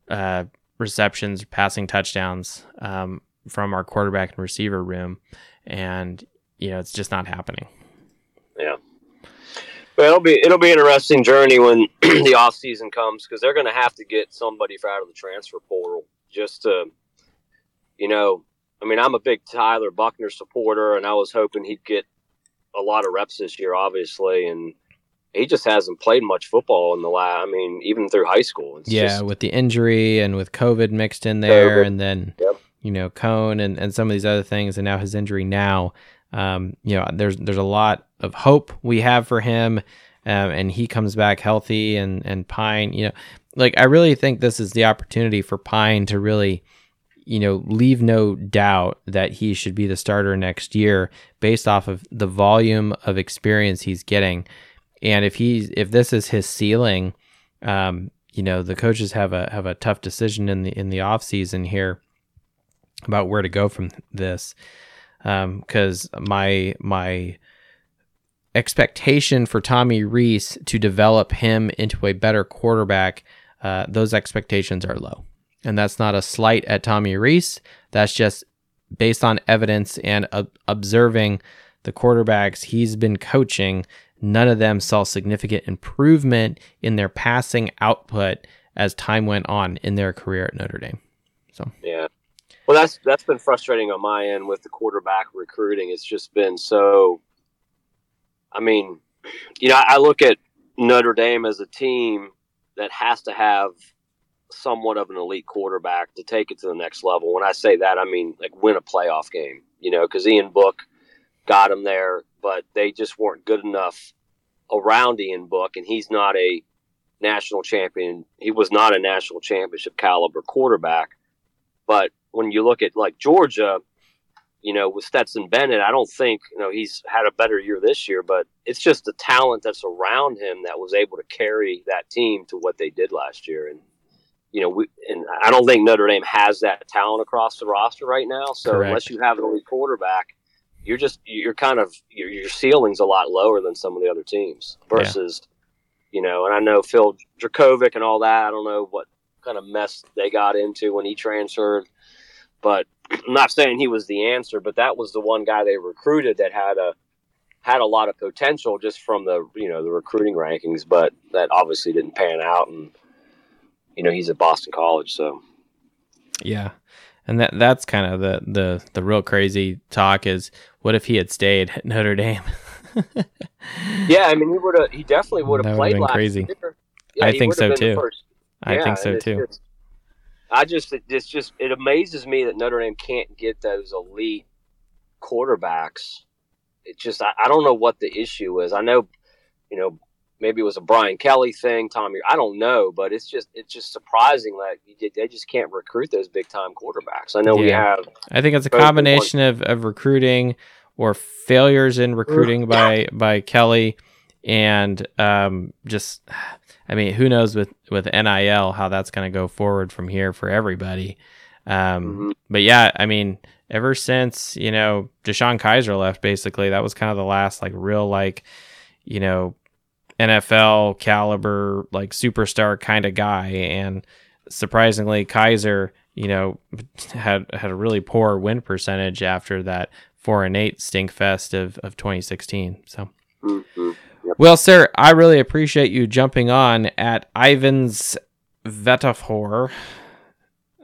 uh, receptions, passing touchdowns um, from our quarterback and receiver room, and you know it's just not happening. Yeah. But it'll be it'll be an interesting journey when the off season comes because they're going to have to get somebody out of the transfer portal just to, you know, I mean, I'm a big Tyler Buchner supporter, and I was hoping he'd get a lot of reps this year, obviously, and he just hasn't played much football in the last. I mean, even through high school. It's yeah, just- with the injury and with COVID mixed in there, COVID. and then Yep. you know Cone and, and some of these other things, and now his injury now. Um, you know, there's there's a lot of hope we have for him, um, and he comes back healthy, and and Pyne, you know, like I really think this is the opportunity for Pyne to really, you know, leave no doubt that he should be the starter next year based off of the volume of experience he's getting, and if he's if this is his ceiling, um, you know the coaches have a have a tough decision in the in the off season here about where to go from this. Because my my expectation for Tommy Rees to develop him into a better quarterback uh, those expectations are low. And that's not a slight at Tommy Rees. That's just based on evidence and uh, observing the quarterbacks he's been coaching none of them saw significant improvement in their passing output as time went on in their career at Notre Dame. So yeah. Well, that's that's been frustrating on my end with the quarterback recruiting. It's just been so. I mean, you know, I look at Notre Dame as a team that has to have somewhat of an elite quarterback to take it to the next level. When I say that, I mean like win a playoff game. You know, because Ian Book got him there, but they just weren't good enough around Ian Book, and he's not a national champion. He was not a national championship caliber quarterback. But when you look at like Georgia, you know, with Stetson Bennett, I don't think, you know, he's had a better year this year, but it's just the talent that's around him that was able to carry that team to what they did last year. And, you know, we, and I don't think Notre Dame has that talent across the roster right now. So Correct. unless you have an elite quarterback, you're just, you're kind of, your, your ceiling's a lot lower than some of the other teams versus, you know, and I know Phil Jurkovec and all that. I don't know what kind of mess they got into when he transferred. But I'm not saying he was the answer, but that was the one guy they recruited that had a had a lot of potential just from the you know the recruiting rankings, but that obviously didn't pan out. And you know he's at Boston College, so Yeah. And that that's kind of the, the the real crazy talk is what if he had stayed at Notre Dame? yeah. I mean, he would have he definitely would have played been last crazy. year. I think so, been the too. I think so too. I just it's just it amazes me that Notre Dame can't get those elite quarterbacks. It just I, I don't know what the issue is. I know, you know, maybe it was a Brian Kelly thing, Tommy. I don't know, but it's just it's just surprising that you did- they just can't recruit those big time quarterbacks. I know we have I think it's a Both in one. combination of, of recruiting or failures in recruiting by by Kelly and um, just I mean who knows with with NIL how that's going to go forward from here for everybody. Um, Mhm. But yeah, I mean ever since you know DeShone Kizer left, basically that was kind of the last like real like you know NFL caliber like superstar kind of guy and surprisingly Kizer you know, had had a really poor win percentage after that four and eight stink fest of, of 2016. So, Mm-hmm. Yep. well, sir, I really appreciate you jumping on at Ivan's Vetafor.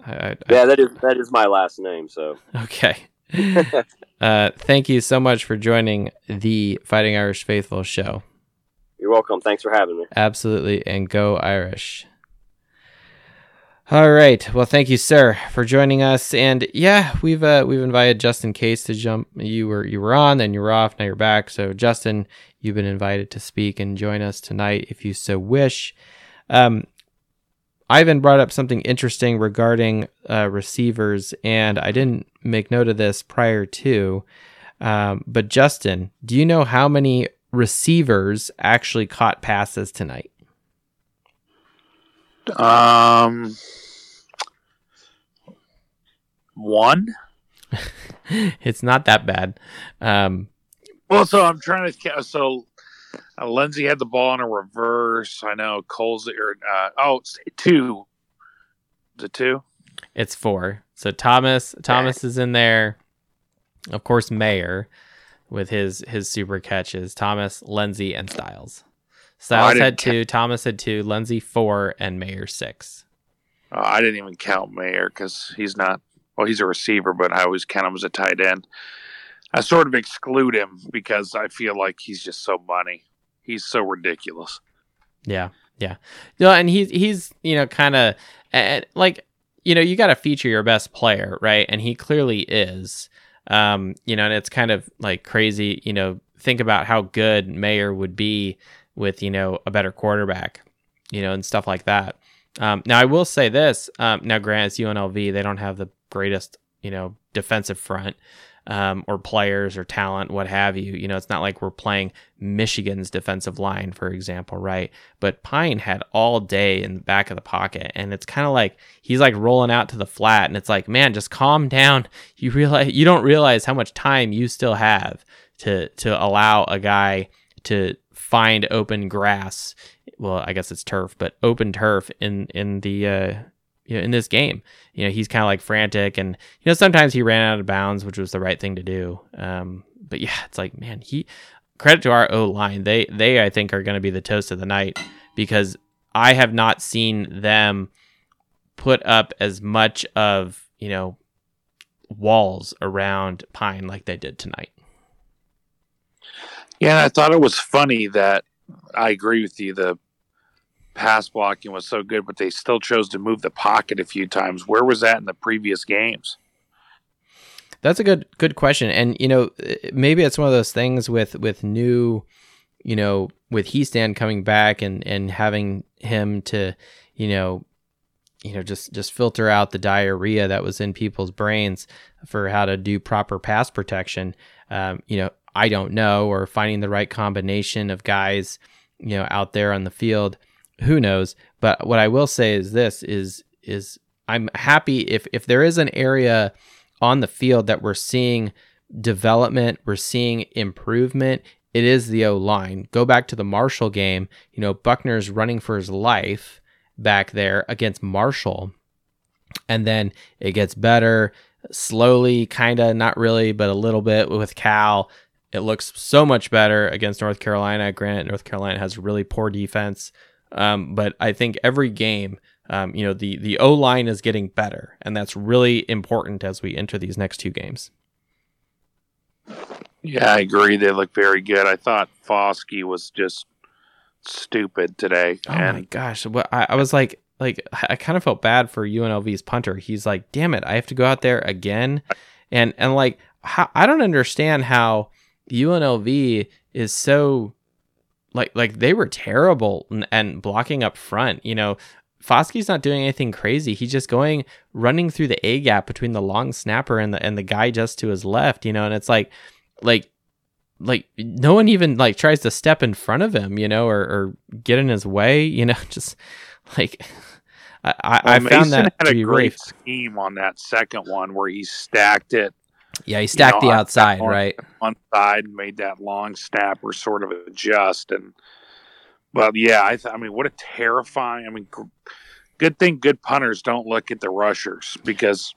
I, I, Yeah, that is that is my last name. So Okay. uh, thank you so much for joining the Fighting Irish Faithful show. You're welcome. Thanks for having me. Absolutely, and go Irish. All right. Well, thank you, sir, for joining us. And yeah, we've uh, we've invited Justin Case to jump. You were you were on, then you were off. Now you're back. So, Justin, you've been invited to speak and join us tonight if you so wish. Um, Ivan brought up something interesting regarding uh, receivers, and I didn't make note of this prior to. Um, but Justin, do you know how many receivers actually caught passes tonight? Um, one. it's not that bad. Um, Well, so I'm trying to. So uh, Lenzy had the ball in a reverse. I know Colzie or uh, oh it's two. Is it two? it's four. So Thomas Thomas is in there. Of course, Mayer with his his super catches. Thomas, Lenzy, and Styles. Styles didn't had two. Thomas had two. Lenzy four, and Mayer six. Uh, I didn't even count Mayer because he's not. Well, he's a receiver, but I always count him as a tight end. I sort of exclude him because I feel like he's just so money. He's so ridiculous. Yeah, yeah. No, and he's he's you know kind of like you know you got to feature your best player, right? And he clearly is. Um, you know, and it's kind of like crazy. You know, think about how good Mayer would be with you know a better quarterback, you know, and stuff like that. Um, now I will say this. Um, now, granted, it's UNLV; they don't have the greatest you know defensive front. Um, or players or talent, what have you. You know, it's not like we're playing Michigan's defensive line, for example, right? But Pyne had all day in the back of the pocket, and it's kind of like he's like rolling out to the flat, and it's like, man, just calm down. You realize you don't realize how much time you still have to to allow a guy to find open grass. Well, I guess it's turf, but open turf in in the uh, you know in this game. You know, he's kind of like frantic, and you know sometimes he ran out of bounds, which was the right thing to do. Um, but yeah, it's like man, he credit to our O line. They they I think are going to be the toast of the night because I have not seen them put up as much of you know walls around Pyne like they did tonight. Yeah, I thought it was funny that I agree with you. The pass blocking was so good, but they still chose to move the pocket a few times. Where was that in the previous games? That's a good good question, and you know maybe it's one of those things with with new, you know, with Hiestand coming back and and having him to, you know, you know just just filter out the diarrhea that was in people's brains for how to do proper pass protection. Um, you know, I don't know, or finding the right combination of guys, you know, out there on the field. Who knows? But what I will say is this: is is I'm happy if if there is an area on the field that we're seeing development, we're seeing improvement. It is the O line. Go back to the Marshall game. You know, Buchner's running for his life back there against Marshall. And then it gets better slowly, kind of, not really, but a little bit with Cal. It looks so much better against North Carolina. Granted, North Carolina has really poor defense. Um, but I think every game, um, you know, the the O line is getting better, and that's really important as we enter these next two games. Yeah, I agree. They look very good. I thought Foskey was just stupid today. Oh and my gosh, what I, I was like, like I kind of felt bad for UNLV's punter. He's like, damn it, I have to go out there again, and and like how, I don't understand how UNLV is so like like they were terrible and, and blocking up front. You know, Foskey's not doing anything crazy. He's just going running through the A gap between the long snapper and the and the guy just to his left. You know, and it's like like like no one even like tries to step in front of him, you know, or, or get in his way, you know, just like I, I, I um, found Mason that had to a be great scheme on that second one where he stacked it yeah. He stacked know, the outside, on- right? one side, and made that long snap or sort of adjust. And but yeah, I, th- I mean, what a terrifying. I mean, gr- good thing good punters don't look at the rushers because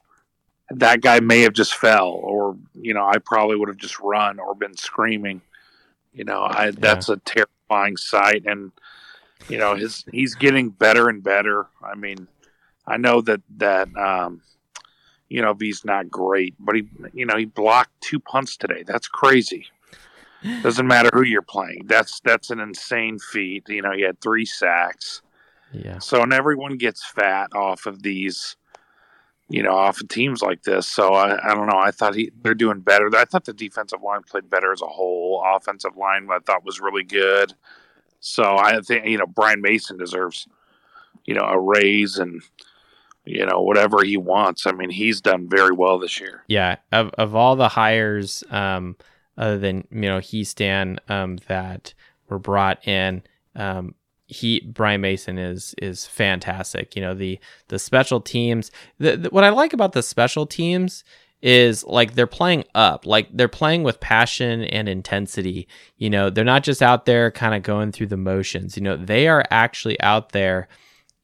that guy may have just fell, or you know, I probably would have just run or been screaming. You know, I that's a terrifying sight, and you know, his he's getting better and better. I mean, I know that that um, you know he's not great, but he you know he blocked two punts today. That's crazy. Doesn't matter who you're playing. That's that's an insane feat. You know, he had three sacks. Yeah. So and everyone gets fat off of these, you know, off of teams like this. So I, I don't know. I thought he they're doing better. I thought the defensive line played better as a whole. Offensive line I thought was really good. So I think you know Brian Mason deserves, you know, a raise and you know whatever he wants. I mean, he's done very well this year. Yeah, of of all the hires, um, other than you know Hiestand, um, that were brought in, um, he Brian Mason is is fantastic. You know the the special teams. The, the, what I like about the special teams is like they're playing up, like they're playing with passion and intensity. You know, they're not just out there kind of going through the motions. You know, they are actually out there.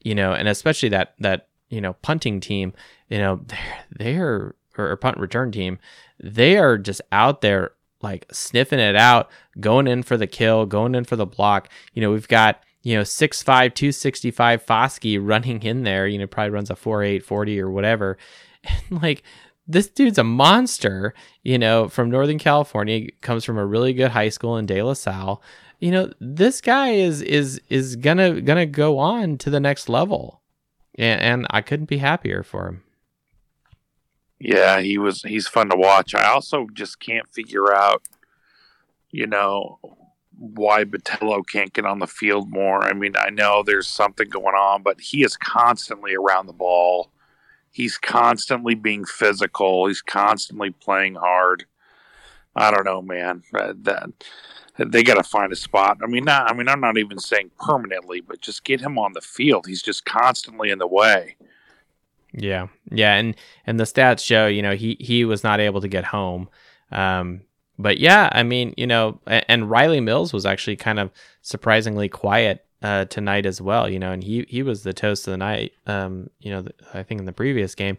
You know, and especially that that you know punting team. You know, they're they're or, punt return team. They are just out there like sniffing it out, going in for the kill, going in for the block. You know, we've got you know, 6'5, 265 Foskey running in there, you know, probably runs a 4'8, 40 or whatever. And like, this dude's a monster, you know, from Northern California, comes from a really good high school in De La Salle. You know, this guy is is is gonna gonna go on to the next level. And, and I couldn't be happier for him. Yeah, he was he's fun to watch. I also just can't figure out, you know, why Botelho can't get on the field more. I mean, I know there's something going on, but he is constantly around the ball. He's constantly being physical. He's constantly playing hard. I don't know, man. That, that they got to find a spot. I mean, not. I mean, I'm not even saying permanently, but just get him on the field. He's just constantly in the way. Yeah, yeah, and and the stats show, you know, he he was not able to get home. Um, but yeah, I mean, you know, and, and Rylie Mills was actually kind of surprisingly quiet uh, tonight as well. You know, and he he was the toast of the night. Um, you know, I think in the previous game.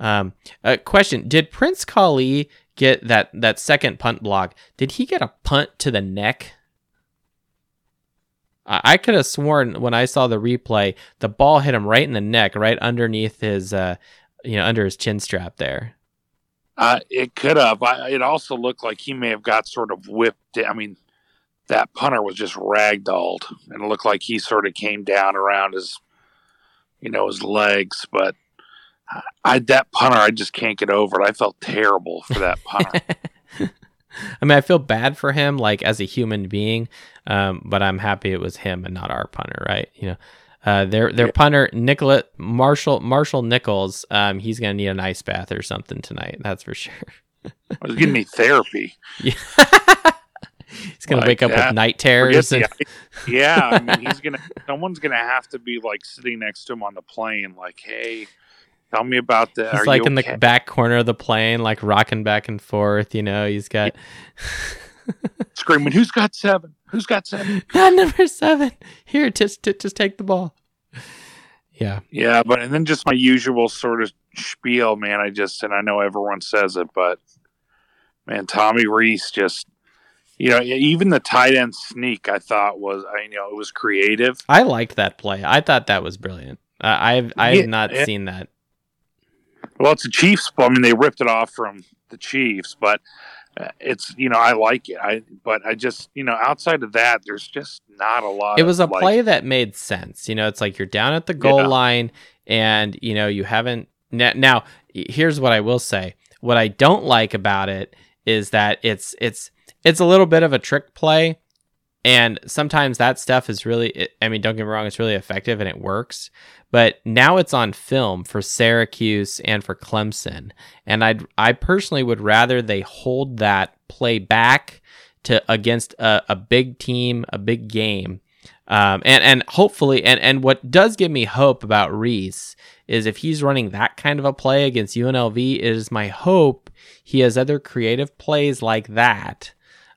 Um, uh, question: Did Prince Kollie get that that second punt block? Did he get a punt to the neck? I, I could have sworn when I saw the replay, the ball hit him right in the neck, right underneath his, uh, you know, under his chin strap there. Uh, it could have. I, it also looked like he may have got sort of whipped. I mean, that punter was just ragdolled, and it looked like he sort of came down around his, you know, his legs. But I that punter, I just can't get over it. I felt terrible for that punter. I mean, I feel bad for him, like as a human being, um, but I'm happy it was him and not our punter, right? You know, uh, their their yeah. punter Nicholas Marshall Marshall Nichols, um, he's gonna need an ice bath or something tonight. That's for sure. he's gonna need therapy. Yeah. he's gonna like wake up that. with night terrors. And... yeah, I mean, he's gonna. Someone's gonna have to be like sitting next to him on the plane, like, "Hey, tell me about that." He's like in okay? the back corner of the plane, like rocking back and forth. You know, he's got screaming, "Who's got seven? Who's got seven? Not number seven. Here, just just take the ball." Yeah. Yeah, but and then just my usual sort of spiel, man. I just and I know everyone says it, but man, Tommy Rees just you know, even the tight end sneak I thought was I you know, it was creative. I liked that play. I thought that was brilliant. Uh, I've I've yeah, not seen that. Well, it's a Chiefs. I mean, they ripped it off from the Chiefs, but uh, it's you know I like it. I but I just you know outside of that, there's just not a lot. It was a like, play that made sense. You know, it's like you're down at the goal yeah. line, and you know you haven't. Now, here's what I will say. What I don't like about it is that it's it's it's a little bit of a trick play, and sometimes that stuff is really. I mean, don't get me wrong, it's really effective and it works. But now it's on film for Syracuse and for Clemson. And I I personally would rather they hold that play back to against a, a big team, a big game. Um, and and hopefully and and what does give me hope about Rees is if he's running that kind of a play against UNLV, it is my hope he has other creative plays like that.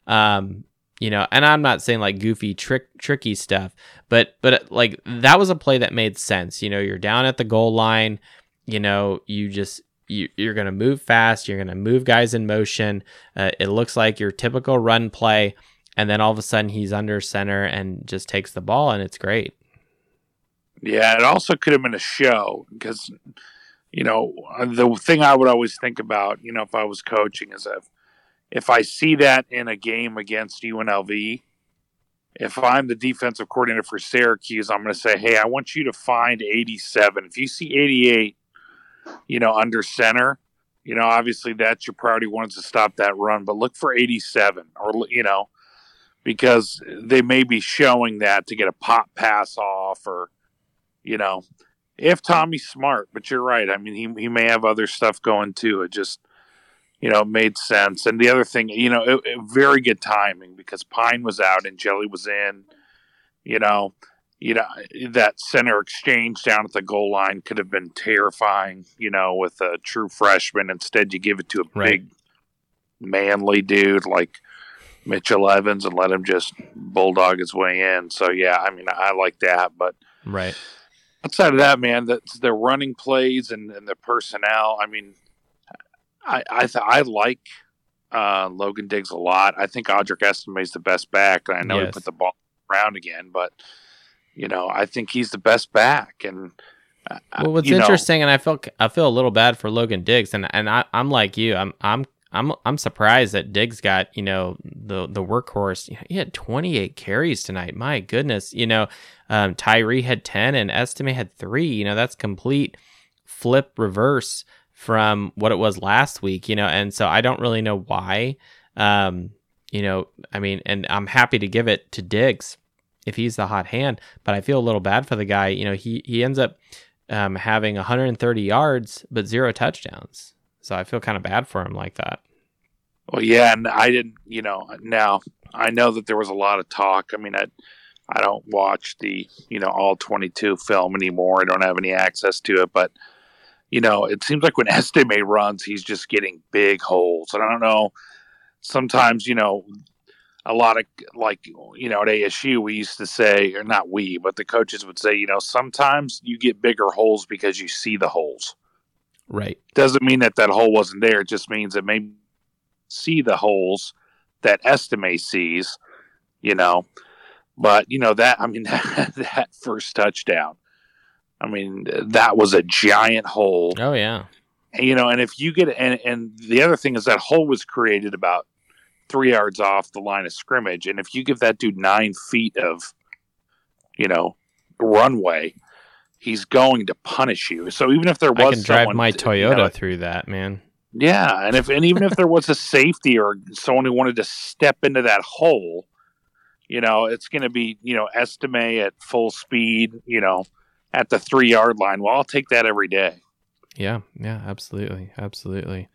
Um, you know, and I'm not saying like goofy trick tricky stuff, but but like that was a play that made sense. You know, you're down at the goal line, you know, you just you, you're going to move fast, you're going to move guys in motion. Uh, it looks like your typical run play and then all of a sudden he's under center and just takes the ball and it's great. Yeah, it also could have been a show because you know the thing I would always think about, you know, if I was coaching is if if I see that in a game against UNLV, if I'm the defensive coordinator for Syracuse, I'm going to say, hey, I want you to find 87. If you see 88, you know, under center, you know, obviously that's your priority is to stop that run, but look for 87 or, you know, because they may be showing that to get a pop pass off or, you know, if Tommy's smart, but you're right. I mean, he, he may have other stuff going too. It just, you know, made sense. And the other thing, you know, it, it, very good timing because Pyne was out and Jelly was in. You know, you know that center exchange down at the goal line could have been terrifying. You know, with a true freshman. Instead, you give it to a right. big, manly dude like Mitchell Evans and let him just bulldog his way in. So yeah, I mean, I like that, but right outside of that, man, that's their running plays and, and the personnel. I mean, I I, th- I like uh, Logan Diggs a lot. I think Audric Estime is the best back. I know yes. he put the ball around again, but you know I think he's the best back. And uh, well, what's interesting, know, and I feel I feel a little bad for Logan Diggs, and and I, I'm like you, I'm I'm I'm I'm surprised that Diggs got you know the the workhorse. He had 28 carries tonight. My goodness, you know, um, Tyree had 10 and Estime had three. You know, that's complete flip reverse from what it was last week, you know, and so I don't really know why. Um, you know, I mean, and I'm happy to give it to Diggs if he's the hot hand, but I feel a little bad for the guy. You know, he he ends up um, having 130 yards but zero touchdowns. So I feel kind of bad for him like that. Well, yeah, and I didn't, you know, now I know that there was a lot of talk. I mean, I I don't watch the, you know, all 22 film anymore. I don't have any access to it, but you know, it seems like when Estime runs, he's just getting big holes. And I don't know, sometimes, you know, a lot of like, you know, at ASU, we used to say, or not we, but the coaches would say, you know, sometimes you get bigger holes because you see the holes. Right. Doesn't mean that that hole wasn't there. It just means that maybe see the holes that Estime sees, you know. But, you know, that, I mean, that, that first touchdown, I mean, that was a giant hole. Oh yeah. You know, and if you get and and the other thing is that hole was created about three yards off the line of scrimmage, and if you give that dude nine feet of, you know, runway, he's going to punish you. So even if there was, I can drive my Toyota you know, through that, man. Yeah, and if and even if there was a safety or someone who wanted to step into that hole, you know, it's going to be you know Estime at full speed, you know, at the three yard line. Well, I'll take that every day. Yeah, yeah, absolutely, absolutely.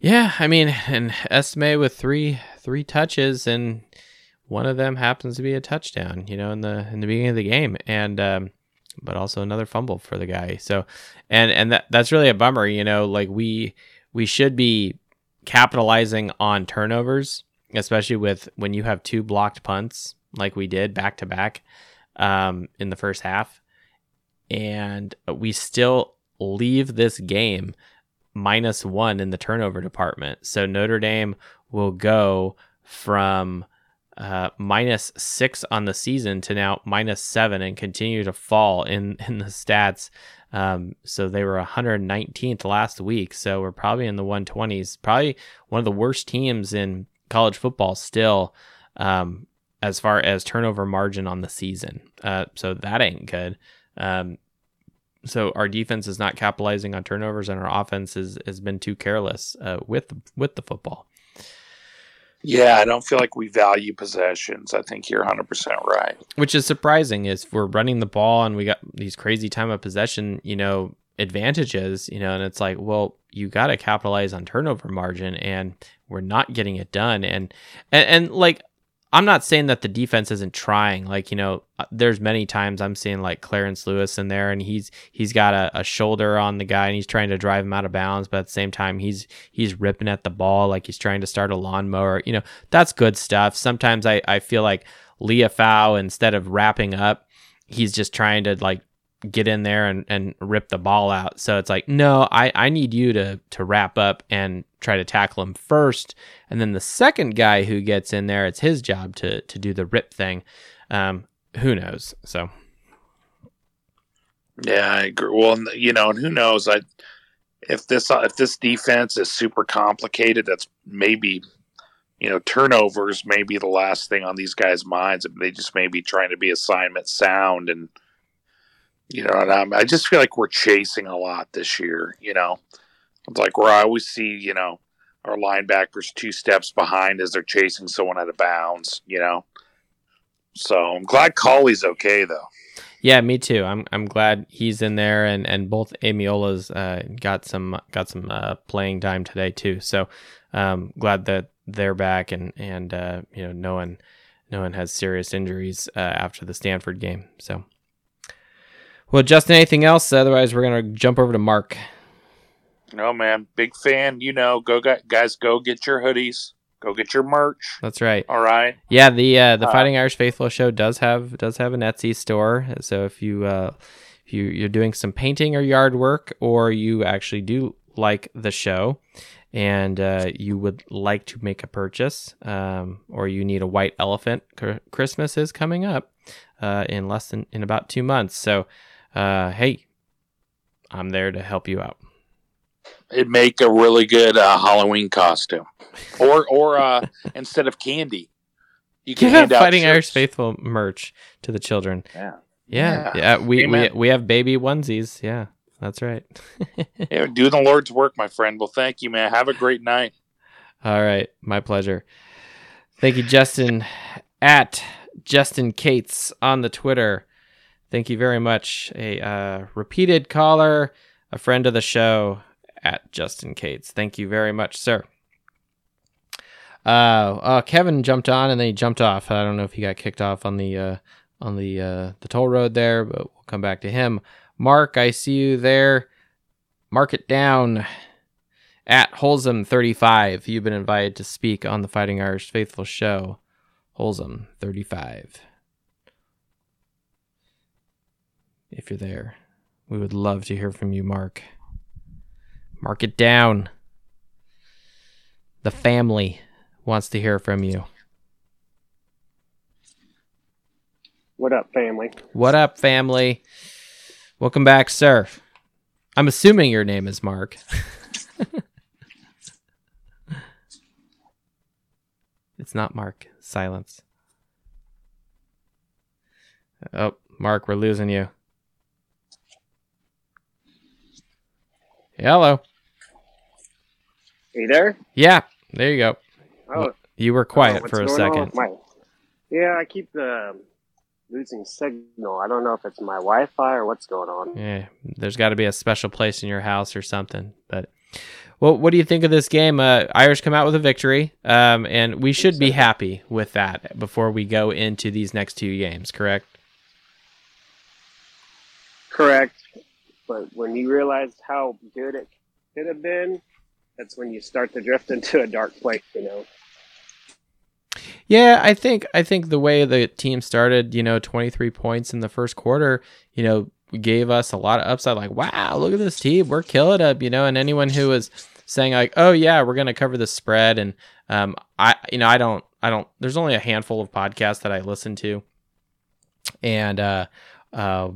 Yeah, I mean, and Estime with three three touches, and one of them happens to be a touchdown. You know, in the in the beginning of the game, and um, but also another fumble for the guy. So, and and that that's really a bummer. You know, like we we should be capitalizing on turnovers, especially with when you have two blocked punts like we did back to back um, in the first half and we still leave this game minus one in the turnover department. So Notre Dame will go from uh, minus six on the season to now minus seven and continue to fall in, in the stats. Um, so they were 119th last week. So we're probably in the 120s. Probably one of the worst teams in college football still um, as far as turnover margin on the season. Uh, so that ain't good. Um, so our defense is not capitalizing on turnovers, and our offense is, has been too careless uh, with with the football. Yeah, I don't feel like we value possessions. I think you're 100% right. Which is surprising is we're running the ball and we got these crazy time of possession, you know, advantages, you know, and it's like, well, you got to capitalize on turnover margin and we're not getting it done and and, and like I'm not saying that the defense isn't trying. Like you know, uh, there's many times I'm seeing like Clarence Lewis in there, and he's he's got a, a shoulder on the guy, and he's trying to drive him out of bounds, but at the same time he's he's ripping at the ball like he's trying to start a lawnmower. You know, that's good stuff. Sometimes I I feel like Liufau instead of wrapping up, he's just trying to like get in there and, and rip the ball out. So it's like, no, I, I need you to to wrap up and try to tackle him first. And then the second guy who gets in there, it's his job to to do the rip thing. Um, who knows? So Yeah, I agree. Well, you know, and who knows? I if this if this defense is super complicated, that's maybe you know turnovers may be the last thing on these guys' minds. They just may be trying to be assignment sound, and you know, and I'm, I just feel like we're chasing a lot this year. You know, it's like where I always see you know our linebackers two steps behind as they're chasing someone out of bounds. You know, so I'm glad Kollie's okay though. Yeah, me too. I'm I'm glad he's in there, and and both Ademilolas uh, got some got some uh, playing time today too. So um, glad that they're back, and and uh, you know no one no one has serious injuries uh, after the Stanford game. So well, Justin, anything else? Otherwise, we're gonna jump over to Mark. No man, big fan. You know, go guys, go get your hoodies. Go get your merch. That's right. All right. Yeah, the uh, the uh, Fighting Irish Faithful show does have does have an Etsy store. So if you uh, if you you're doing some painting or yard work, or you actually do like the show, and uh, you would like to make a purchase, um, or you need a white elephant, Christmas is coming up uh, in less than in about two months. So, uh, hey, I'm there to help you out. It'd make a really good uh, Halloween costume, or or uh, instead of candy, you can hand out Fighting Irish Faithful merch to the children. Yeah, yeah, yeah. yeah we, we we have baby onesies. Yeah, that's right. yeah, doing the Lord's work, my friend. Well, thank you, man. Have a great night. All right, my pleasure. Thank you, Justin. At Justin Cates on the Twitter. Thank you very much. A uh, repeated caller, a friend of the show at Justin Cates. Thank you very much, sir. Uh, uh, Kevin jumped on and then he jumped off. I don't know if he got kicked off on the uh, on the uh, the toll road there, but we'll come back to him. Mark, I see you there. Mark it down at Holzum 35. You've been invited to speak on the Fighting Irish Faithful show. Holzum 35. If you're there, we would love to hear from you, Mark. Mark it down. The family wants to hear from you. What up, family? What up, family? Welcome back, sir. I'm assuming your name is Mark. it's not Mark. Silence. Oh, Mark, we're losing you. Hello. Are you there? Yeah, there you go. Oh, you were quiet oh, for a second. My... Yeah, I keep um, losing signal. I don't know if it's my Wi-Fi or what's going on. Yeah, there's got to be a special place in your house or something. But well, what do you think of this game? Uh, Irish come out with a victory, um, and we should be happy with that before we go into these next two games. Correct? Correct. But when you realize how good it could have been, that's when you start to drift into a dark place, you know. Yeah, I think I think the way the team started, you know, 23 points in the first quarter, you know, gave us a lot of upside like, wow, look at this team, we're killing up, you know, and anyone who was saying like, "Oh yeah, we're going to cover the spread." And um I you know, I don't I don't there's only a handful of podcasts that I listen to. And uh uh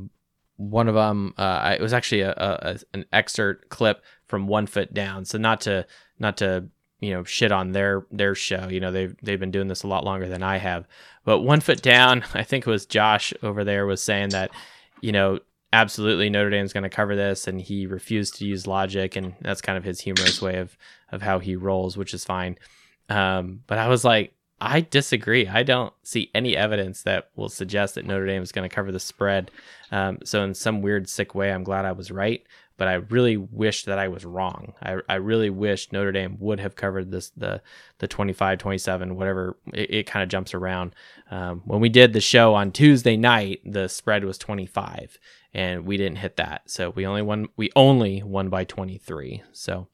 one of them uh, it was actually a, a, an excerpt clip from one foot down. So not to not to you know shit on their their show you know they've they've been doing this a lot longer than i have. But one foot down i think it was josh over there was saying that you know absolutely notre dame's going to cover this and he refused to use logic and that's kind of his humorous way of of how he rolls which is fine. Um, but i was like I disagree. I don't see any evidence that will suggest that Notre Dame is going to cover the spread. Um, so, in some weird, sick way, I'm glad I was right. but I really wish that I was wrong. I, I really wish Notre Dame would have covered this the the 25, 27, whatever. It, it kind of jumps around. Um, when we did the show on Tuesday night, the spread was 25, and we didn't hit that. So we only won. We only won by 23. So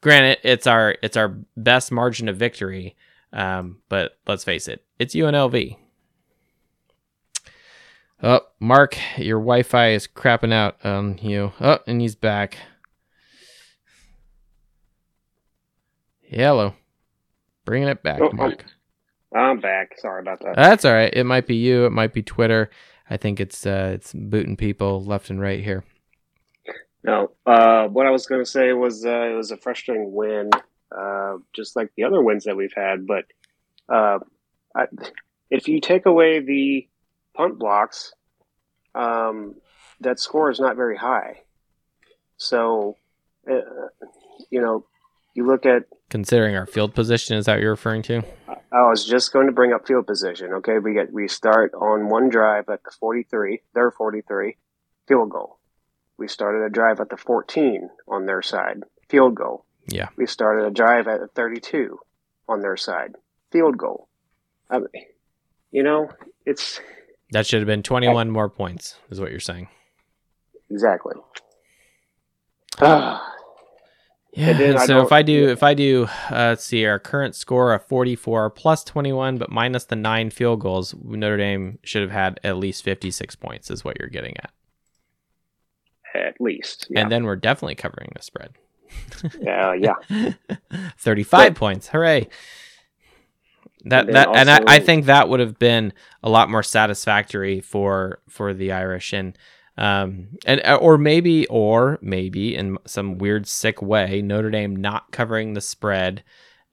granted, it's our it's our best margin of victory. Um, but let's face it, it's UNLV. Oh, Mark, your Wi-Fi is crapping out on you. Oh, and he's back. Hello. Bringing it back, Oh, Mark. I'm back. Sorry about that. That's all right. It might be you. It might be Twitter. I think it's uh, it's booting people left and right here. No, uh, what I was going to say was uh, it was a frustrating win, uh, just like the other wins that we've had. But uh, I, if you take away the punt blocks, um, that score is not very high. So, uh, you know, you look at. Considering our field position, is that what you're referring to? I was just going to bring up field position. Okay, we get we start on one drive at the forty-three, their forty-three, field goal. We started a drive at the 14 on their side, field goal. Yeah. We started a drive at 32 on their side, field goal. I mean, you know, it's That should have been 21 more points, is what you're saying. exactly. Ah, Yeah. And then and so if I do, if I do, uh, let's see, our current score of 44 plus 21, but minus the nine field goals, Notre Dame should have had at least 56 points, is what you're getting at. at least. Yeah. And then we're definitely covering the spread. yeah, yeah. 35 But- points. Hooray. That And that and I, I think that would have been a lot more satisfactory for for the Irish and um and or maybe or maybe in some weird sick way Notre Dame not covering the spread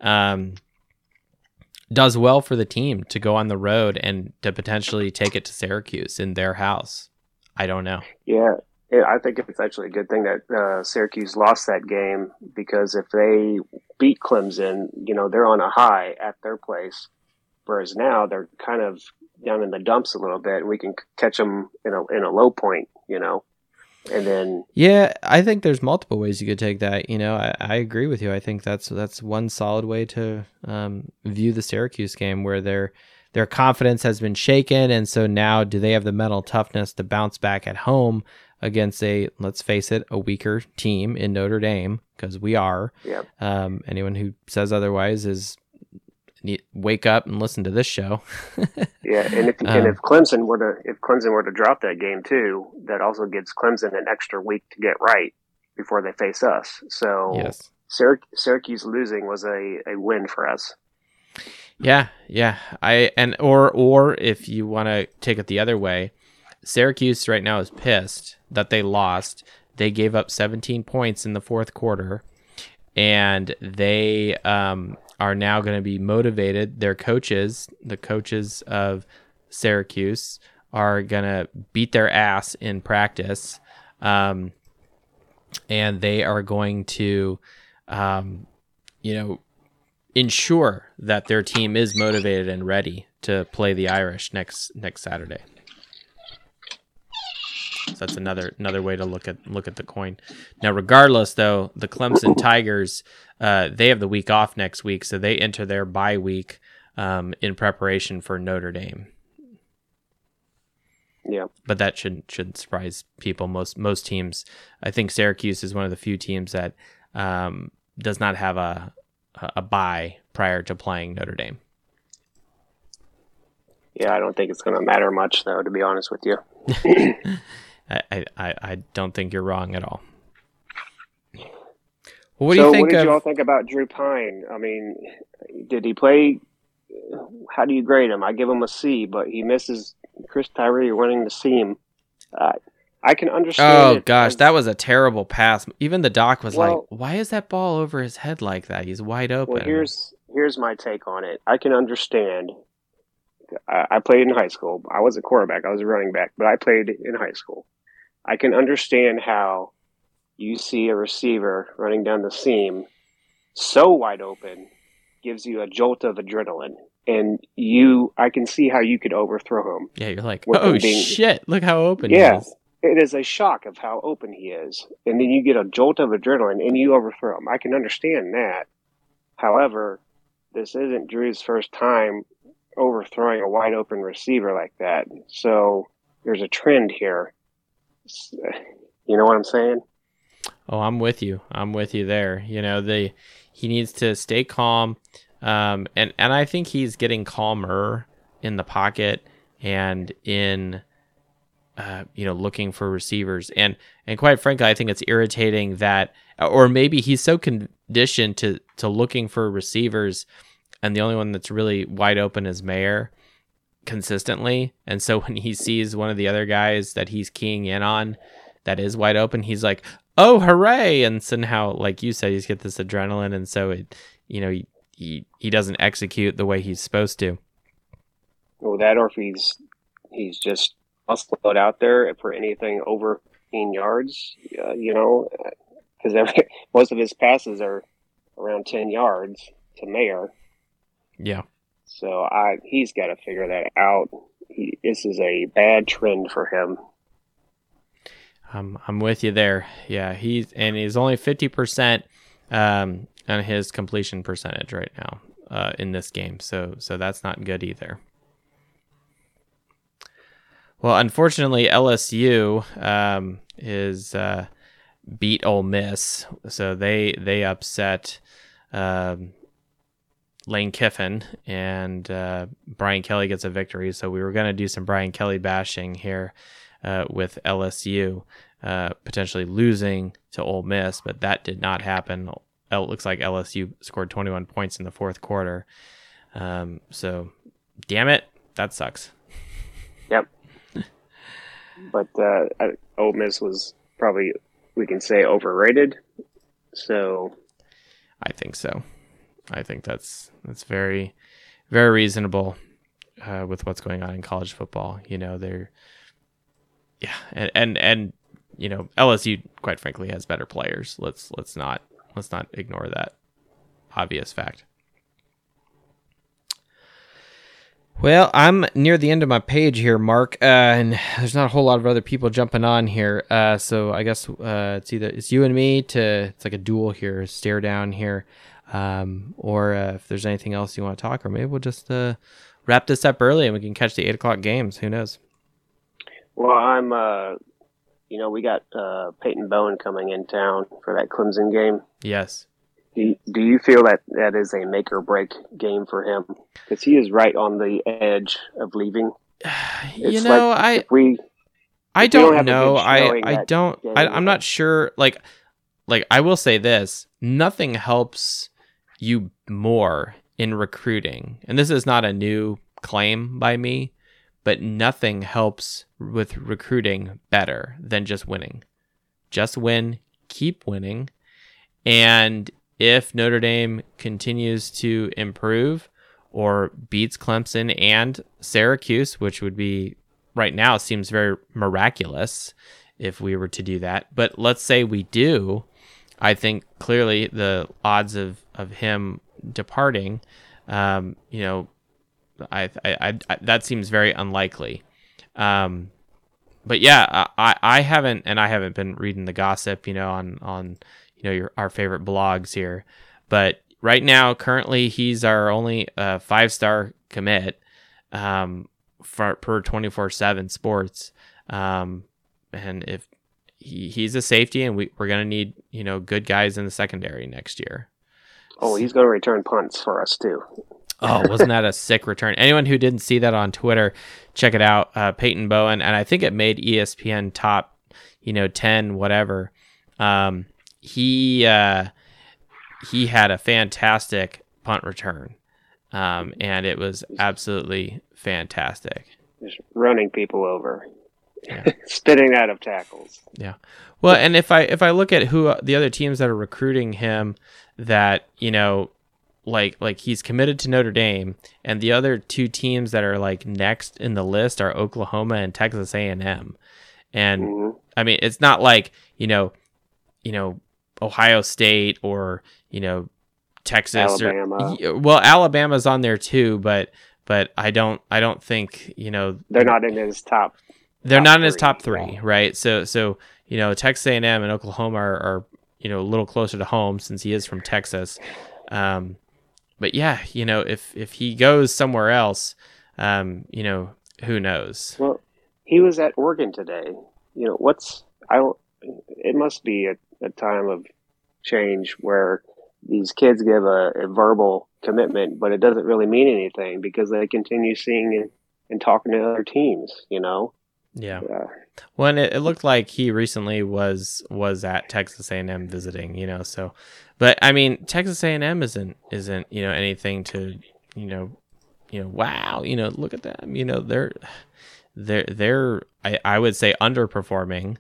um does well for the team to go on the road and to potentially take it to Syracuse in their house. I don't know. Yeah, yeah, I think it's actually a good thing that uh, Syracuse lost that game because if they beat Clemson, you know, they're on a high at their place, whereas now they're kind of down in the dumps a little bit, we can catch them in a in a low point, you know, and then Yeah, I think there's multiple ways you could take that. You know, I, I agree with you. I think that's that's one solid way to um, view the Syracuse game, where their their confidence has been shaken, and so now do they have the mental toughness to bounce back at home against a let's face it, a weaker team in Notre Dame because we are. yeah, Um, anyone who says otherwise is wake up and listen to this show. yeah, and if and Um, if Clemson were to if Clemson were to drop that game too, that also gives Clemson an extra week to get right before they face us. So yes. Syrac- Syracuse losing was a, a win for us. Yeah, yeah. I and or or if you want to take it the other way, Syracuse right now is pissed that they lost. They gave up 17 points in the fourth quarter, and they um, are now going to be motivated. Their coaches, the coaches of Syracuse, are going to beat their ass in practice, um, and they are going to, um, you know, ensure that their team is motivated and ready to play the Irish next next Saturday. So that's another another way to look at look at the coin. Now, regardless, though, the Clemson Tigers uh, they have the week off next week, so they enter their bye week um, in preparation for Notre Dame. Yeah. But that shouldn't shouldn't surprise people. Most most teams, I think Syracuse is one of the few teams that um, does not have a a bye prior to playing Notre Dame. Yeah, I don't think it's going to matter much, though, to be honest with you. I, I, I don't think you're wrong at all. Well, what so, do you think what did of? you all think about Drew Pyne? I mean, did he play? How do you grade him? I give him a C, but he misses Chris Tyree running the seam. Uh, I can understand. Oh gosh, as- that was a terrible pass. Even the doc was Well- like, "Why is that ball over his head like that? He's wide open." Well, here's here's my take on it. I can understand. I, I played in high school. I was a quarterback. I was a running back, but I played in high school. I can understand how you see a receiver running down the seam so wide open gives you a jolt of adrenaline, and you. I can see how you could overthrow him. yeah, you're like, "Oh being- shit! Look how open Yeah. he is." it is a shock of how open he is, and then you get a jolt of adrenaline and you overthrow him. I can understand that. However, this isn't Drew's first time overthrowing a wide open receiver like that. So there's a trend here. You know what I'm saying? Oh, I'm with you. I'm with you there. You know, the he needs to stay calm, um, and and I think he's getting calmer in the pocket and in, uh, you know, looking for receivers. And and quite frankly, I think it's irritating that, or maybe he's so conditioned to to looking for receivers, and the only one that's really wide open is Mayer consistently. And so when he sees one of the other guys that he's keying in on that is wide open, he's like, "Oh, hooray!" And somehow, like you said, he's get this adrenaline, and so it, you know, he he, he doesn't execute the way he's supposed to. Well, that or if he's he's just muscled out there for anything over 15 yards, uh, you know, because most of his passes are around 10 yards to Mayer. Yeah. So I he's got to figure that out. He, this is a bad trend for him. I'm I'm with you there. Yeah, he's and he's only fifty percent um, on his completion percentage right now uh, in this game. So so that's not good either. Well, unfortunately, LSU um, is uh, beat Ole Miss, so they they upset um, Lane Kiffin, and uh, Brian Kelly gets a victory. So we were going to do some Brian Kelly bashing here uh, with LSU uh, potentially losing to Ole Miss, but that did not happen. It looks like LSU scored 21 points in the fourth quarter. Um, so, damn it, that sucks. Yep. but uh, Ole Miss was probably we can say overrated. So, I think so. I think that's that's very very reasonable uh, with what's going on in college football. You know, they're yeah, and and and you know LSU quite frankly has better players. Let's let's not let's not ignore that obvious fact. Well, I'm near the end of my page here, Mark, uh, and there's not a whole lot of other people jumping on here. Uh, so I guess uh, it's either it's you and me to it's like a duel here, stare down here, um, or uh, if there's anything else you want to talk, or maybe we'll just uh, wrap this up early and we can catch the eight o'clock games. Who knows? Well, I'm, uh, you know, we got uh, Peyton Bowen coming in town for that Clemson game. Yes. Do you, do you feel that that is a make or break game for him? Because he is right on the edge of leaving. you know, like I we I don't don't know. I I don't. I, I'm not sure. Like, like I will say this: nothing helps you more in recruiting, and this is not a new claim by me, but nothing helps with recruiting better than just winning. Just win, keep winning, and if Notre Dame continues to improve or beats Clemson and Syracuse, which would be right now seems very miraculous if we were to do that. But let's say we do, I think clearly the odds of of him departing, um, you know, I, I, I, that seems very unlikely. Um, but yeah, I, I haven't, and I haven't been reading the gossip, you know, on on you know your our favorite blogs here. But right now, currently, he's our only uh, five star commit um, for per twenty four seven Sports. Um, and if he, he's a safety, and we we're gonna need you know good guys in the secondary next year. Oh, he's going to return punts for us too. Oh, wasn't that a sick return? Anyone who didn't see that on Twitter, check it out. Uh, Peyton Bowen, and I think it made ESPN top, you know, ten whatever. Um, he uh, he had a fantastic punt return, um, and it was absolutely fantastic. Just running people over, Yeah. spitting out of tackles. Yeah. Well, and if I if I look at who uh, the other teams that are recruiting him, that you know, like like he's committed to Notre Dame, and the other two teams that are like next in the list are Oklahoma and Texas A and M, and Mhm. I mean it's not like you know, you know Ohio State or you know Texas Alabama. or well Alabama's on there too, but but I don't I don't think you know They're not in his top they're not in his top three, right? So so you know Texas A&M and Oklahoma are, are you know a little closer to home since he is from Texas. Um, but yeah, you know if if he goes somewhere else, um, you know who knows? Well, he was at Oregon today. You know, what's I? don't- It must be a, a time of change where these kids give a, a verbal commitment, but it doesn't really mean anything because they continue seeing and, and talking to other teams. You know, Yeah. uh, Well, it, it looked like he recently was was at Texas A&M visiting, you know. So, but I mean, Texas A&M isn't isn't you know anything to you know you know wow you know look at them you know they're they're they're I, I would say underperforming,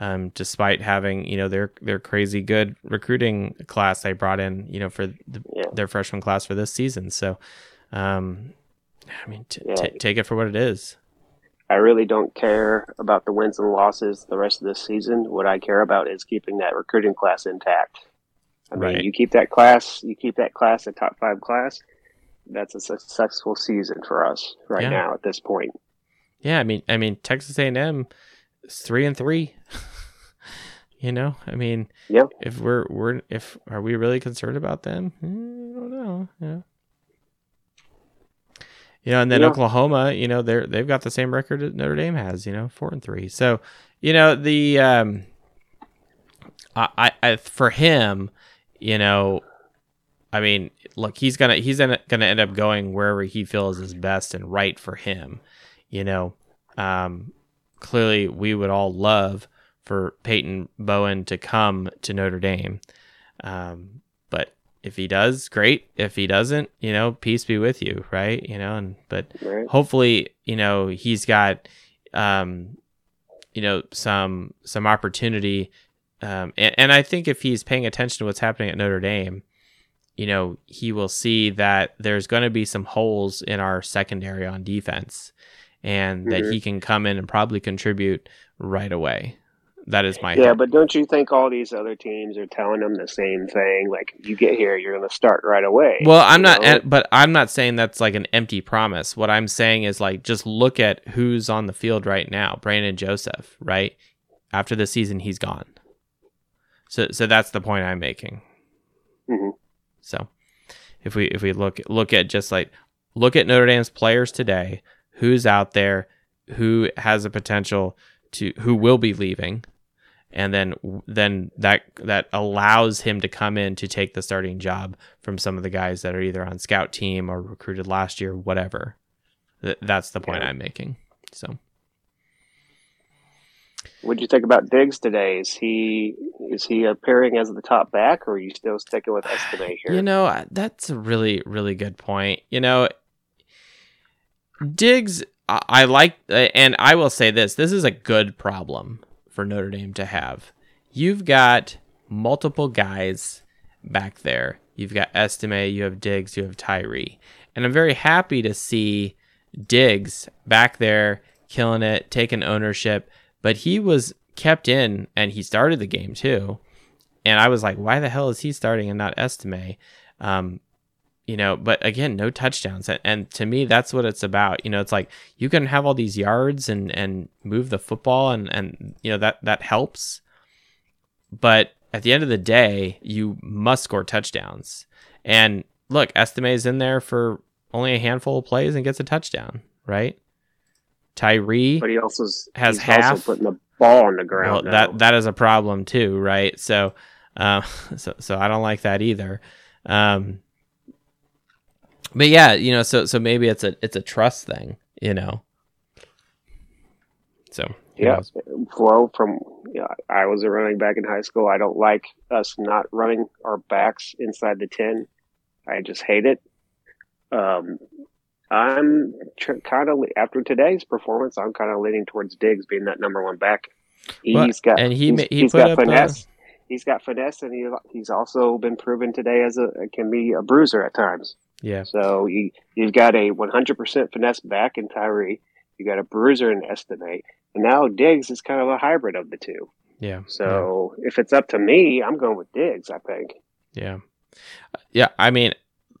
um, despite having you know their their crazy good recruiting class they brought in you know for the, Yeah. their freshman class for this season. So, um, I mean, t- Yeah. t- take it for what it is. I really don't care about the wins and losses the rest of this season. What I care about is keeping that recruiting class intact. I mean, Right. you keep that class, you keep that class a top five class. That's a successful season for us right Yeah. now at this point. Yeah, I mean, I mean, Texas A&M is three and three. you know, I mean, Yeah. If we're we're if are we really concerned about them? Eh, I don't know. Yeah. You know, and then Yeah. Oklahoma, you know, they're they've got the same record that Notre Dame has. You know, four and three. So, you know, the um, I, I, for him, you know, I mean, look, he's gonna he's gonna gonna end up going wherever he feels is best and right for him. You know, um, clearly we would all love for Peyton Bowen to come to Notre Dame, um, if he does, great. If he doesn't, you know, peace be with you, right? You know, and but Right? hopefully you know he's got um you know some some opportunity um and, and i think if he's paying attention to what's happening at notre dame you know he will see that there's going to be some holes in our secondary on defense and that Mhm. he can come in and probably contribute right away that is my Yeah, hope. but don't you think all these other teams are telling them the same thing? Like, you get here, you're going to start right away. Well, I'm not, know? but I'm not saying that's like an empty promise. What I'm saying is like just look at who's on the field right now. Brandon Joseph, right? After the season, he's gone. So, so that's the point I'm making. Mhm. So, if we if we look look at just like look at Notre Dame's players today, who's out there, who has a potential to who will be leaving, and then then that that allows him to come in to take the starting job from some of the guys that are either on scout team or recruited last year, whatever. Th- that's the point Yeah. I'm making. So What'd you think about Diggs today? Is he is he appearing as the top back, or are you still sticking with Estime here? You know, that's a really, really good point. You know, Diggs, I, I like, uh, and I will say this this is a good problem for Notre Dame to have. You've got multiple guys back there. You've got Estime, you have Diggs, you have Tyree. And I'm very happy to see Diggs back there killing it, taking ownership. But he was kept in and he started the game too and I was like, why the hell is he starting and not Estime? Um, you know, but again, no touchdowns, and, and to me, that's what it's about. You know, it's like you can have all these yards and and move the football, and and you know that that helps, but at the end of the day, you must score touchdowns. And look, Estime is in there for only a handful of plays and gets a touchdown, right? Tyree, but he also Has half. also putting the ball on the ground. well, that that is a problem too, right? So, uh, so so I don't like that either. Um, but yeah, you know, so so maybe it's a it's a trust thing, you know. So Yeah. knows? Well, from yeah, I was a running back in high school. I don't like us not running our backs inside the ten. I just hate it. Um, I'm tr- kind of after today's performance. I'm kind of leaning towards Diggs being that number one back. He's Well, got and he he's, he he's put got up, uh, finesse. he's got finesse, and he, he's also been proven today as a can be a bruiser at times. Yeah, So you you've got a 100% finesse back in Tyree. You got a bruiser in Estime, and now Diggs is kind of a hybrid of the two. yeah. So if it's up to me, I'm going with Diggs. I think. Yeah. Yeah. I mean,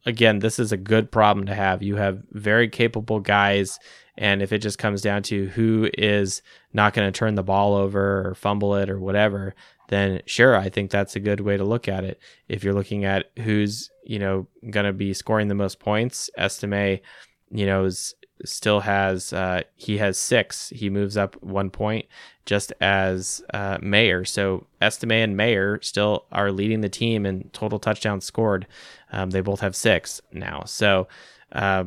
again, this is a good problem to have. You have very capable guys, And if it just comes down to who is not going to turn the ball over or fumble it or whatever, then sure, I think that's a good way to look at it. If you're looking at who's, you know, going to be scoring the most points, Estime, you know, is still has uh, he has six. He moves up one point, just as uh, Mayer. So Estime and Mayer still are leading the team in total touchdowns scored. Um, they both have six now. So. Uh,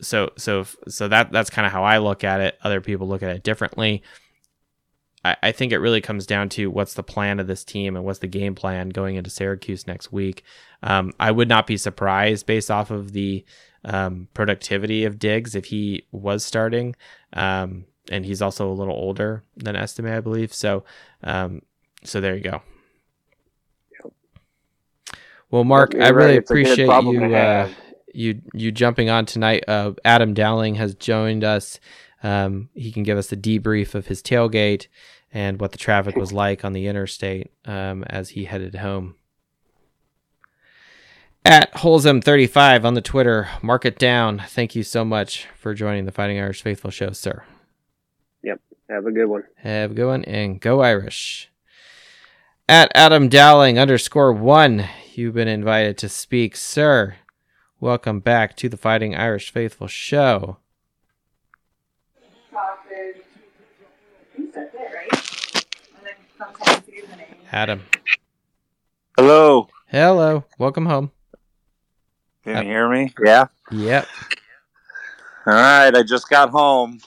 so so so that that's kind of how I look at it. Other people look at it differently. I, I think it really comes down to what's the plan of this team and what's the game plan going into Syracuse next week. Um, I would not be surprised based off of the um, productivity of Diggs if he was starting. Um, and he's also a little older than Estime, I believe. So, um, so there you go. Well, Mark, I really right, it's a good appreciate you uh. You you jumping on tonight. Uh, Adam Dowling has joined us. Um, he can give us a debrief of his tailgate and what the traffic was like on the interstate um, as he headed home. At Holzem35 on the Twitter, mark it down. Thank you so much for joining the Fighting Irish Faithful show, sir. Yep. Have a good one. Have a good one and go Irish. At Adam Dowling underscore one, you've been invited to speak, sir. Welcome back to the Fighting Irish Faithful show. Adam. Hello. Hello. Welcome home. Can you hear me? Yeah. Yep. All right. I just got home.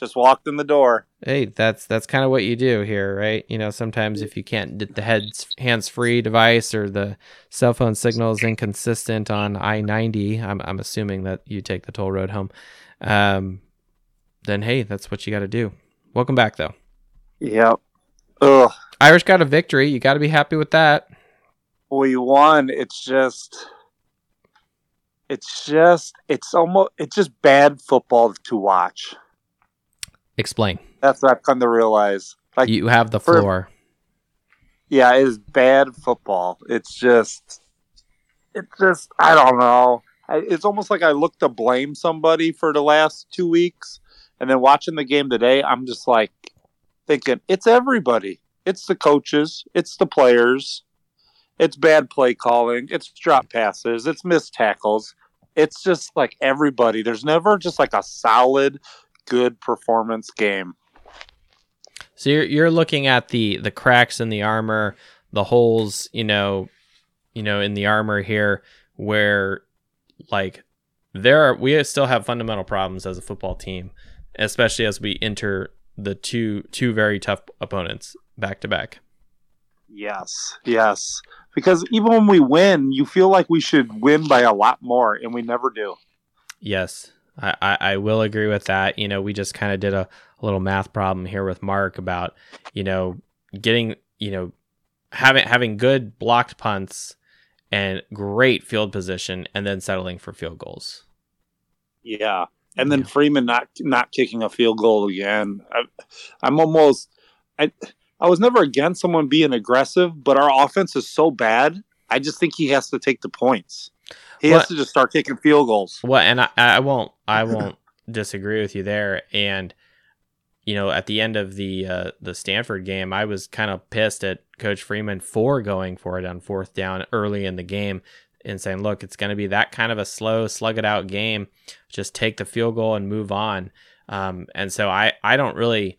Just walked in the door. Hey, that's that's kind of what you do here, right? You know, sometimes if you can't get the heads hands-free device or the cell phone signal is inconsistent on I-90, I'm I'm assuming that you take the toll road home. Um, then hey, that's what you got to do. Welcome back though. Yep. Ugh. Irish got a victory. You got to be happy with that. We won. It's just. It's just. It's almost. It's just bad football to watch. Explain. That's what I've come to realize. Like, You have the for- floor. yeah, it is bad football. It's just, it's just, I don't know. It's almost like I look to blame somebody for the last two weeks, and then watching the game today, I'm just like thinking it's everybody. It's the coaches. It's the players. It's bad play calling. It's drop passes. It's missed tackles. It's just like everybody. There's never just like a solid, good performance game. So you're you're looking at the the cracks in the armor, the holes, you know, you know, in the armor here, where like there are we still have fundamental problems as a football team, especially as we enter the two two very tough opponents back to back. Yes, yes. Because even when we win, you feel like we should win by a lot more, and we never do. Yes, I, I, I will agree with that. You know, we just kind of did a, a little math problem here with Mark about, you know, getting, you know, having having good blocked punts and great field position and then settling for field goals. Yeah, and then Yeah. Freeman not not kicking a field goal again. I, I'm almost. I I was never against someone being aggressive, but our offense is so bad. I just think he has to take the points. He What- has to just start kicking field goals. Well, and I, I won't I won't disagree with you there. And you know, at the end of the uh, the Stanford game, I was kind of pissed at Coach Freeman for going for it on fourth down early in the game and saying, "Look, it's going to be that kind of a slow, slug it out game. Just take the field goal and move on." Um, and so I I don't really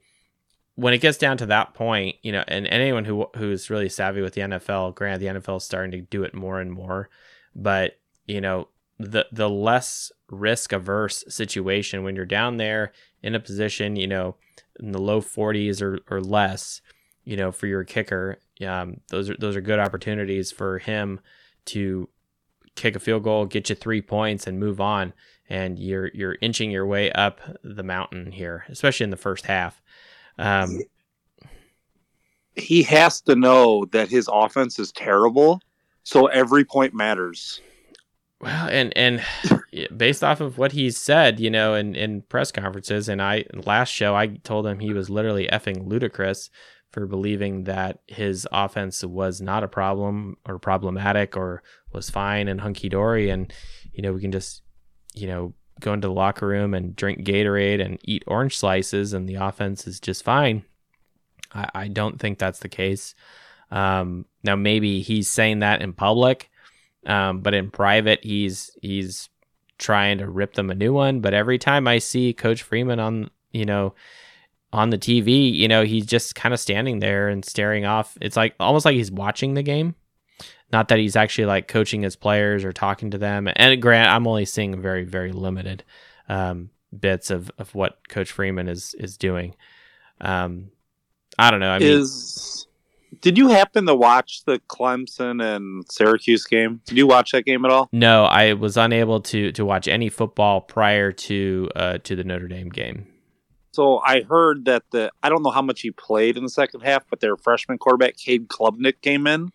when it gets down to that point, you know, and anyone who who's really savvy with the NFL, granted, the NFL is starting to do it more and more, but you know, the the less risk averse situation when you're down there in a position, you know, in the low 40s or or less, you know, for your kicker, um, those are those are good opportunities for him to kick a field goal, get you three points, and move on. And you're you're inching your way up the mountain here, especially in the first half. Um, He has to know that his offense is terrible, so every point matters. Well, and and based off of what he's said, you know, in, in press conferences, and I last show I told him he was literally effing ludicrous for believing that his offense was not a problem or problematic or was fine and hunky dory, and you know we can just you know go into the locker room and drink Gatorade and eat orange slices, and the offense is just fine. I, I don't think that's the case. Um, now maybe he's saying that in public, um, but in private he's he's trying to rip them a new one. But every time I see Coach Freeman on you know on the TV, you know he's just kind of standing there and staring off. It's like almost like he's watching the game. Not that he's actually like coaching his players or talking to them. And Grant, I'm only seeing very, very limited um, bits of, of what Coach Freeman is is doing. Um, I don't know. I mean, is did you happen to watch the Clemson and Syracuse game? Did you watch that game at all? no, I was unable to to watch any football prior to uh, to the Notre Dame game. So I heard that the I don't know how much he played in the second half, but their freshman quarterback Cade Klubnik came in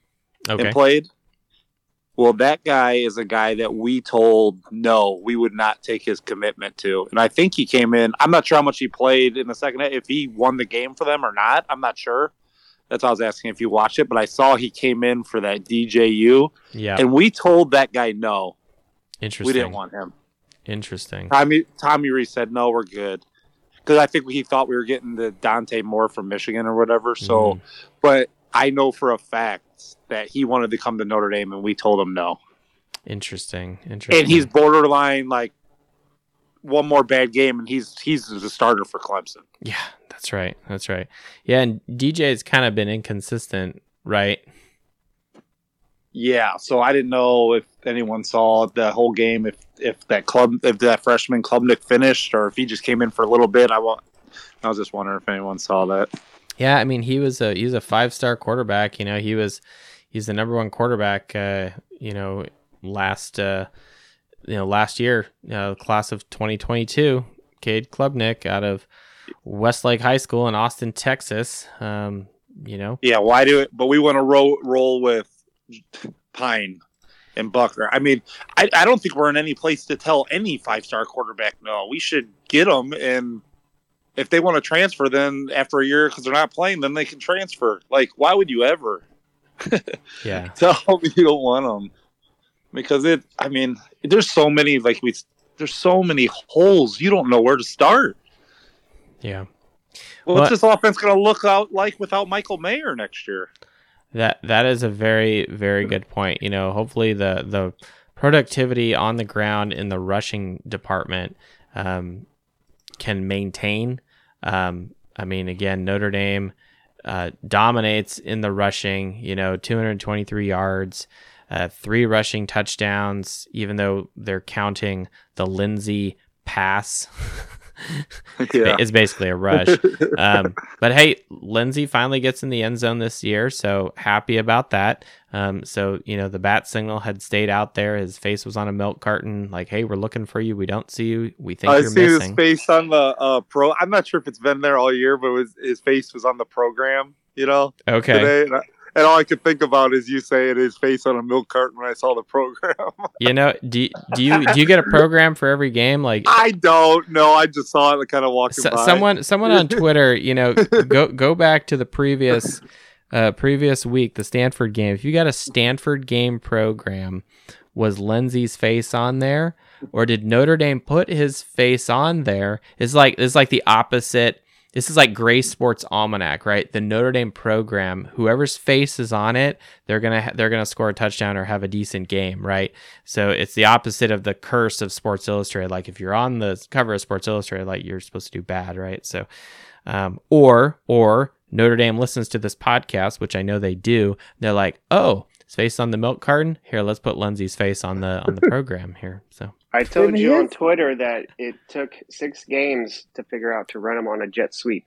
Okay. and played. Well, that guy is a guy that we told no, we would not take his commitment to. And I think he came in. I'm not sure how much he played in the second half, if he won the game for them or not. I'm not sure. That's why I was asking if you watched it, but I saw he came in for that DJU, Yeah. and we told that guy no, Interesting. we didn't want him. Interesting. Tommy Tommy Rees said no, we're good, because I think he thought we were getting the Dante Moore from Michigan or whatever. So, Mhm. but I know for a fact that he wanted to come to Notre Dame, and we told him no. interesting. Interesting. And he's borderline like one more bad game, and he's he's the starter for Clemson. yeah, that's right. That's right. Yeah, and DJ's kind of been inconsistent, right? Yeah, so I didn't know if anyone saw the whole game, if if that club, if that freshman Klubnik finished, or if he just came in for a little bit. I want, I was just wondering if anyone saw that. Yeah, I mean he was a he was a five star quarterback. You know, he was he's the number one quarterback. Uh, you know, last uh, you know last year, uh, class of 2022, Cade Klubnik out of Westlake High School in Austin, Texas. Um, you know, Yeah, why do it? But we want to roll roll with Pyne and Buchner. I mean, I, I don't think we're in any place to tell any five star quarterback no. We should get them, and if they want to transfer, then after a year because they're not playing, then they can transfer. Like, why would you ever yeah, tell them you don't want them? Because it, I mean, there's so many like we, there's so many holes. You don't know where to start. Yeah. Well, Well, what's this offense going to look out like without Michael Mayer next year? That that is a very very good point. You know, hopefully the the productivity on the ground in the rushing department um, can maintain. Um, I mean, again, Notre Dame uh, dominates in the rushing. You know, 223 yards, uh, three rushing touchdowns. Even though they're counting the Lenzy pass, it's basically a rush. Um, but hey, Lenzy finally gets in the end zone this year, so happy about that. Um, so you know the bat signal had stayed out there. His face was on a milk carton, like, "Hey, we're looking for you. We don't see you. We think I you're see his face on the uh, pro. I'm not sure if it's been there all year, but was, his face was on the program. You know, Okay, today, and, all I could think about is you saying his face on a milk carton when I saw the program. you know, do do you do you get a program for every game? Like, I don't know. I just saw it kind of walking so, by. someone someone on Twitter, you know, go go back to the previous uh, previous week, the Stanford game. If you got a Stanford game program, was Lenzy's face on there, or did Notre Dame put his face on there? It's like it's like the opposite. This is like Grays Sports Almanac, right? The Notre Dame program, whoever's face is on it, they're gonna ha- they're gonna score a touchdown or have a decent game, right? So it's the opposite of the curse of Sports Illustrated. Like if you're on the cover of Sports Illustrated, like you're supposed to do bad, right? So, um, or or Notre Dame listens to this podcast, which I know they do. They're like, oh, his face on the milk carton. Here, let's put Lenzy's face on the on the program here. So I told you on. Twitter that it took six games to figure out to run him on a jet sweep.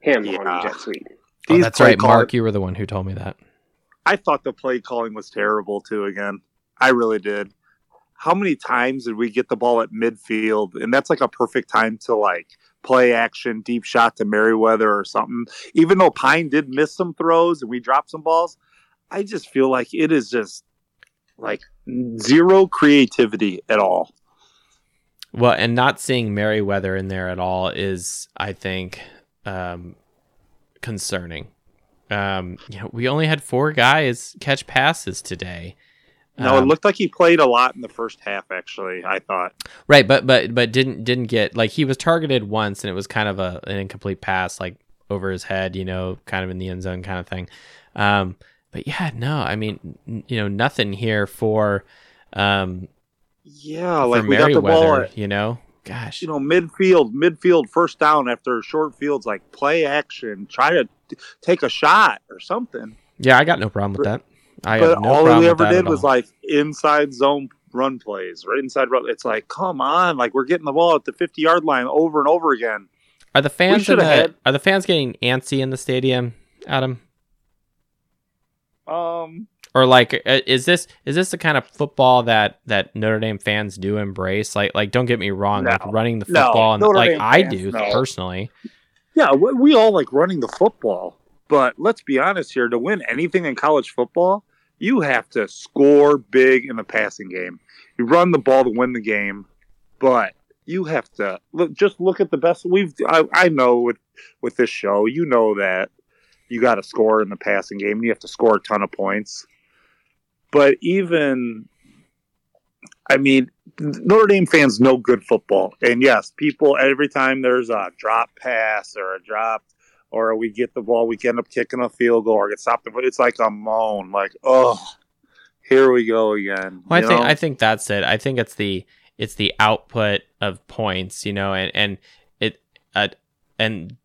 Him on a jet sweep. oh, that's right, call- Mark. You were the one who told me that. I thought the play calling was terrible too. Again, I really did. How many times did we get the ball at midfield, and that's like a perfect time to like play action, deep shot to Merriweather or something. Even though Pyne did miss some throws and we dropped some balls, I just feel like it is just like zero creativity at all. Well, and not seeing Merriweather in there at all is, I think, um, concerning. Um, you know, we only had four guys catch passes today. No, it Um, looked like he played a lot in the first half. Actually, I thought. Right, but but but didn't didn't get like he was targeted once and it was kind of a an incomplete pass like over his head, you know, kind of in the end zone kind of thing. Um, but yeah, no, I mean, n- you know, nothing here for um Yeah, for like we got the ball at you know. Gosh, you know midfield, midfield, first down after short fields, like play action, try to t- take a shot or something. yeah, I got no problem with that. I but have no all we ever did was all. like inside zone run plays, right inside run. It's like, come on, like we're getting the ball at the fifty yard line over and over again. Are the fans the, had- are the fans getting antsy in the stadium, Adam? Um, Or like, uh, is this is this the kind of football that that Notre Dame fans do embrace? Like, like don't get me wrong, like running the No, football, and Notre like Dame I fans, do no. personally. yeah, we, we all like running the football, but let's be honest here: to win anything in college football, you have to score big in the passing game. You run the ball to win the game, but you have to look. Just look at the best we've. I, I know with with this show, you know that you got to score in the passing game. You have to score a ton of points. But even, I mean, Notre Dame fans know good football, and yes, people every time there's a drop pass or a drop, or we get the ball, we end up kicking a field goal or get stopped. It's like a moan, like oh, here we go again. Well, I think know? I think that's it. I think it's the it's the output of points, you know, and and it uh, and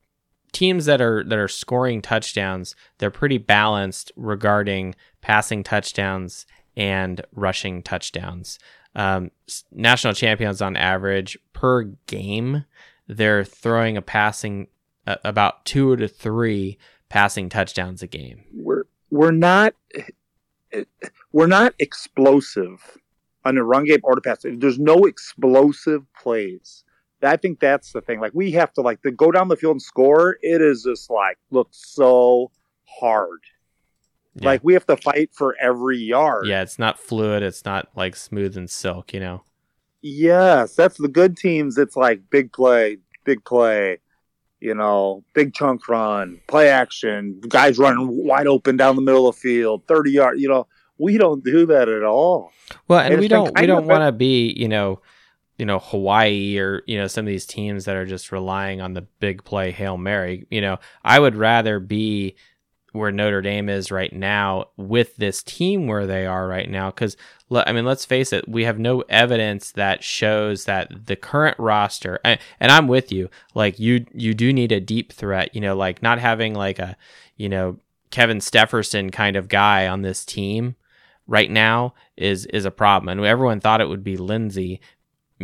teams that are that are scoring touchdowns, they're pretty balanced regarding passing touchdowns and rushing touchdowns. Um, national champions on average per game, they're throwing a passing uh, about two to three passing touchdowns a game. we're we're not we're not explosive on the run game or the pass. There's no explosive plays. I think that's the thing. Like we have to like to go down the field and score. It is just like looks so hard. Yeah. Like we have to fight for every yard. Yeah, it's not fluid. It's not like smooth and silk, you know. Yes, that's the good teams. It's like big play, big play, you know, big chunk run, play action, guys running wide open down the middle of the field, 30 yard, you know, we don't do that at all. Well, and And we it's been don't we don't want to be, you know, you know Hawaii or you know some of these teams that are just relying on the big play hail mary. You know, I would rather be where Notre Dame is right now with this team where they are right now because I mean let's face it we have no evidence that shows that the current roster and, and I'm with you like you you do need a deep threat you know like not having like a you know Kevin Stepherson kind of guy on this team right now is is a problem and everyone thought it would be Lenzy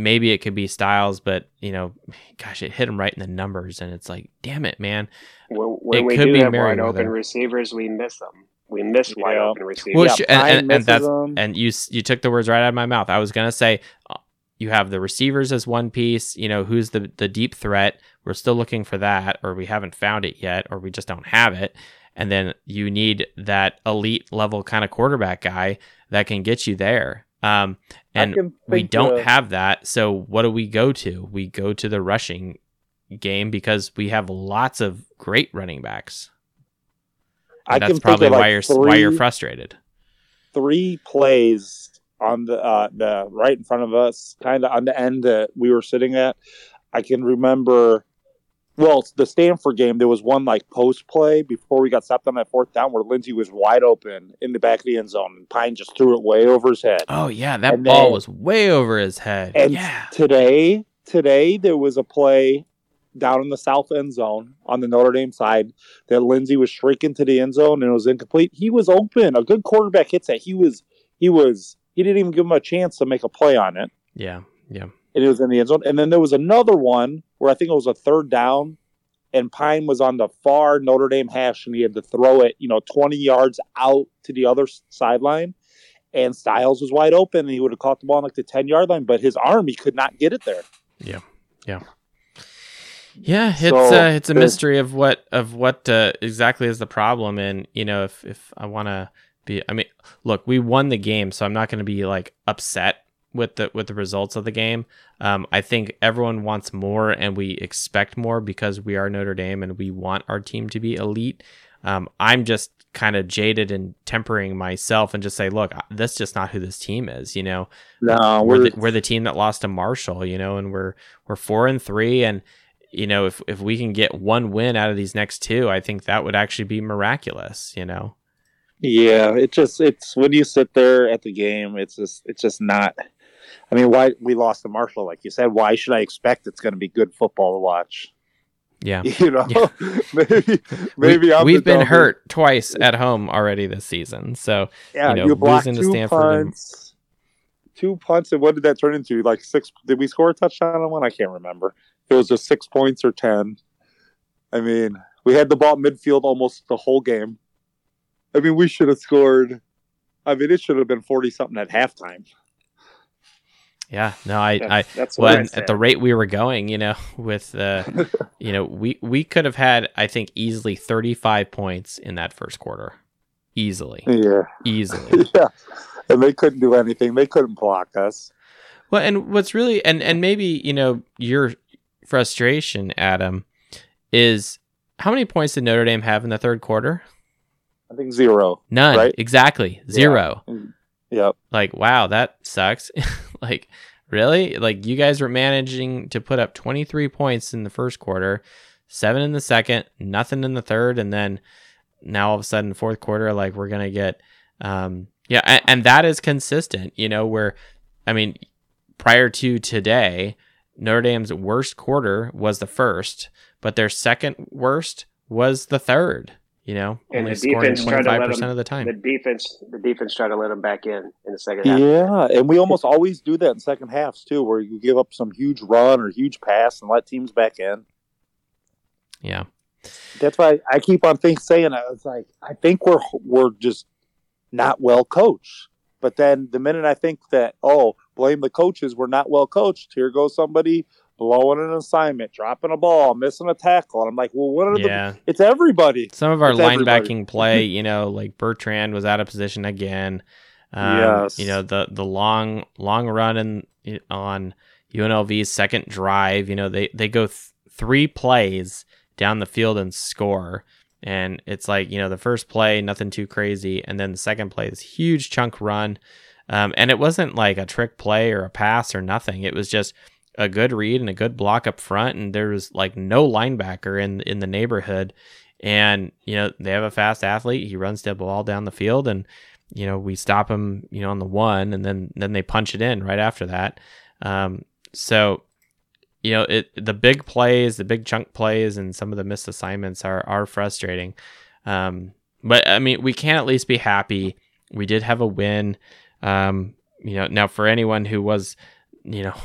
maybe it could be Styles but you know gosh it hit him right in the numbers and it's like damn it man When, when It we could do be have wide Merriweather. open receivers, we miss them. We miss wide open receivers. Well, Yeah, sh- and, and, and that's them. and you you took the words right out of my mouth. I was gonna say uh, you have the receivers as one piece. You know who's the the deep threat. We're still looking for that, or we haven't found it yet, or we just don't have it. And then you need that elite level kind of quarterback guy that can get you there. Um, and we don't of- have that. So what do we go to? We go to the rushing game because we have lots of great running backs. I And that's probably why like, you're why you're frustrated. three plays on the uh, the right in front of us, kind of on the end that we were sitting at. I can remember. Well, the Stanford game, there was one like post play before we got stopped on that fourth down where Lenzy was wide open in the back of the end zone and Pyne just threw it way over his head. Oh yeah, that And ball then- was way over his head. And yeah. today, today there was a play down in the south end zone on the Notre Dame side that Lenzy was shrinking to the end zone and it was incomplete. He was open. A good quarterback hits that. He was he was he didn't even give him a chance to make a play on it. Yeah. Yeah. And it was in the end zone. And then there was another one where I think it was a third down and Pyne was on the far Notre Dame hash and he had to throw it, you know, 20 yards out to the other sideline. And Styles was wide open and he would have caught the ball on like the 10 yard line, but his arm, he could not get it there. Yeah, Yeah. Yeah, it's So, uh, it's a mystery of what of what uh, exactly is the problem, and you know if if I want to be, I mean, look, we won the game, so I'm not going to be like upset with the with the results of the game. Um, I think everyone wants more, and we expect more because we are Notre Dame, and we want our team to be elite. um, I'm just kind of jaded and tempering myself and just say, look, that's just not who this team is. You know, No, we're we're the, we're the team that lost to Marshall. You know, and we're we're four and three, and you know if if we can get one win out of these next two, I think that would actually be miraculous. You know. Yeah, it just it's when you sit there at the game, it's just it's just not. I mean, why we lost to Marshall, like you said. Why should I expect it's going to be good football to watch? Yeah. You know, Yeah. maybe maybe we, we've been hurt twice at home already this season. So Yeah, you know, you losing to two Stanford and- punts, two punts, and what did that turn into? Like six? Did we score a touchdown on one? I can't remember. It was just six points or ten. I mean, we had the ball midfield almost the whole game. I mean, we should have scored. I mean, it should have been forty something at halftime. Yeah, no, I, I That's, that's well, I at the rate we were going, you know, with uh, you know, we we could have had, I think, easily 35 points in that first quarter, easily, Yeah, easily. yeah, and they couldn't do anything. They couldn't block us. Well, and what's really, and and maybe you know, your frustration, Adam, is how many points did Notre Dame have in the third quarter? I think zero. None. Right? Exactly. Zero. Yep. Like, wow, that sucks. like, really? Like, you guys were managing to put up 23 points in the first quarter, seven in the second, nothing in the third, and then now all of a sudden, fourth quarter, like, we're going to get, um, yeah, and, and that is consistent, you know, where, I mean, prior to today, Notre Dame's worst quarter was the first, but their second worst was the third. You know, And only scoring defense tried to let percent of the time. the defense, the defense tried to let them back in in the second half. Yeah, and we almost always do that in second halves too, where you give up some huge run or huge pass and let teams back in. yeah. That's why I keep on think saying I was like, I think we're we're just not well coached. But then the minute I think that oh, blame the coaches, we're not well coached. Here goes somebody blowing an assignment, dropping a ball, missing a tackle, and I'm like, well, what are Yeah. the? It's everybody. Some of our It's everybody. linebacking play, you know, like Bertrand was out of position again. Um, Yes. You know the the long long run in, on UNLV's second drive. You know they they go th- three plays down the field and score, and it's like you know the first play nothing too crazy, and then the second play this huge chunk run, um, and it wasn't like a trick play or a pass or nothing. It was just a good read and a good block up front, and there was like no linebacker in in the neighborhood. And you know they have a fast athlete. He runs the ball down the field, and you know we stop him. You know on the one, and then then they punch it in right after that. Um, so you know it the big plays, the big chunk plays, and some of the missed assignments are are frustrating. Um, but I mean we can at least be happy. We did have a win. Um, you know now for anyone who was you know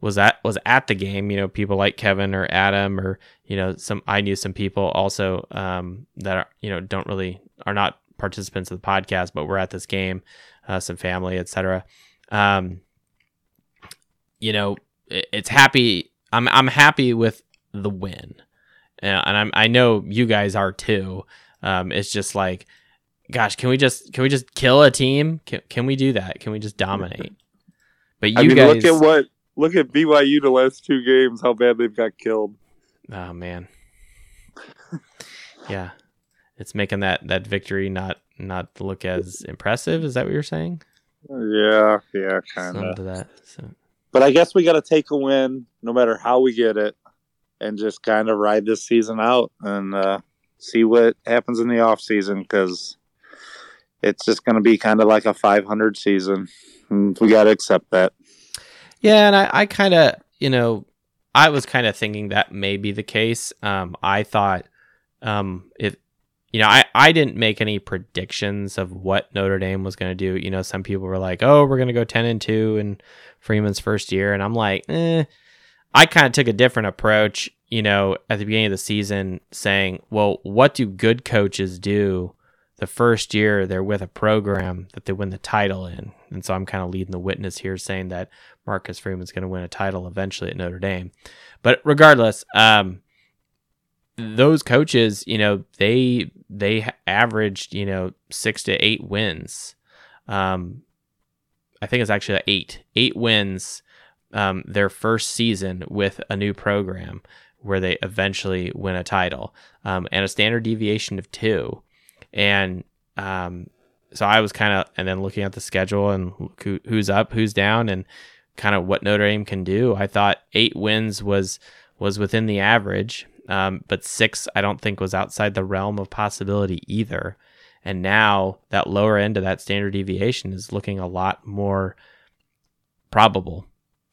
was at was at the game you know people like kevin or adam or you know some i knew some people also um that are you know don't really are not participants of the podcast but were at this game uh, some family etc um you know it, it's happy i'm i'm happy with the win. Uh, and i'm i know you guys are too. Um it's just like gosh can we just can we just kill a team? Can, can we do that? Can we just dominate? But you I mean, guys look at what look at BYU the last two games, how bad they've got killed. Oh man. yeah. It's making that that victory not not look as impressive. Is that what you're saying? Yeah, yeah, kind Something of. to that. So, But I guess we got to take a win, no matter how we get it, and just kind of ride this season out and uh, see what happens in the off season because it's just going to be kind of like a 500 season. And we got to accept that. Yeah, and I, I kind of, you know, I was kind of thinking that may be the case. Um, I thought, um, if you know, I, I didn't make any predictions of what Notre Dame was going to do. You know, some people were like, "Oh, we're going to go ten and two in Freeman's first year," and I'm like, eh. I kind of took a different approach. You know, at the beginning of the season, saying, "Well, what do good coaches do?" The first year they're with a program that they win the title in, and so I'm kind of leading the witness here, saying that Marcus Freeman's going to win a title eventually at Notre Dame. But regardless, um, those coaches, you know, they they averaged, you know, six to eight wins. Um, I think it's actually eight, eight wins. Um, their first season with a new program, where they eventually win a title, um, and a standard deviation of two, and um, so I was kind of and then looking at the schedule and who, who's up, who's down, and kind of what Notre Dame can do. I thought eight wins was was within the average, um, but six I don't think was outside the realm of possibility either. And now that lower end of that standard deviation is looking a lot more probable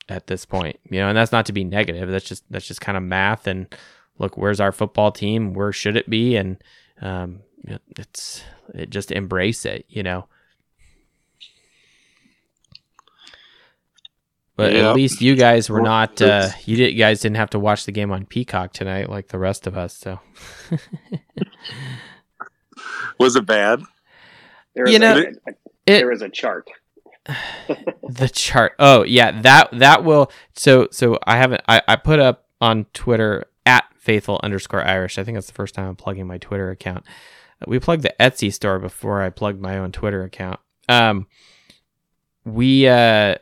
at this point. You know, and that's not to be negative. That's just that's just kind of math. And look, where's our football team? Where should it be? And um, it's it just embrace it. You know. But Yeah. at least you guys were not. Uh, you did. You guys didn't have to watch the game on Peacock tonight like the rest of us. So Was it bad? There You is know, a, it- there is a chart. the chart. Oh yeah, that that will. So so I haven't. I I put up on Twitter at faithful underscore Irish. I think that's the first time I'm plugging my Twitter account. We plugged the Etsy store before I plugged my own Twitter account. Um, we uh,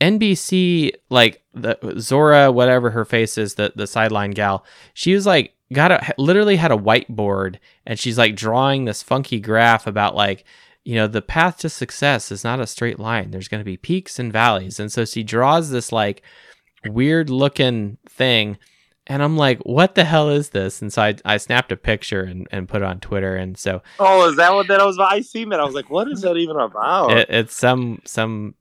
NBC like the Zora, whatever her face is, the the sideline gal. She was like got a literally had a whiteboard and she's like drawing this funky graph about like you know the path to success is not a straight line there's going to be peaks and valleys and so she draws this like weird looking thing and i'm like what the hell is this and so i, I snapped a picture and, and put it on twitter and so Oh, is that what that was? I seen that. I was like, what is that even about? it, it's some some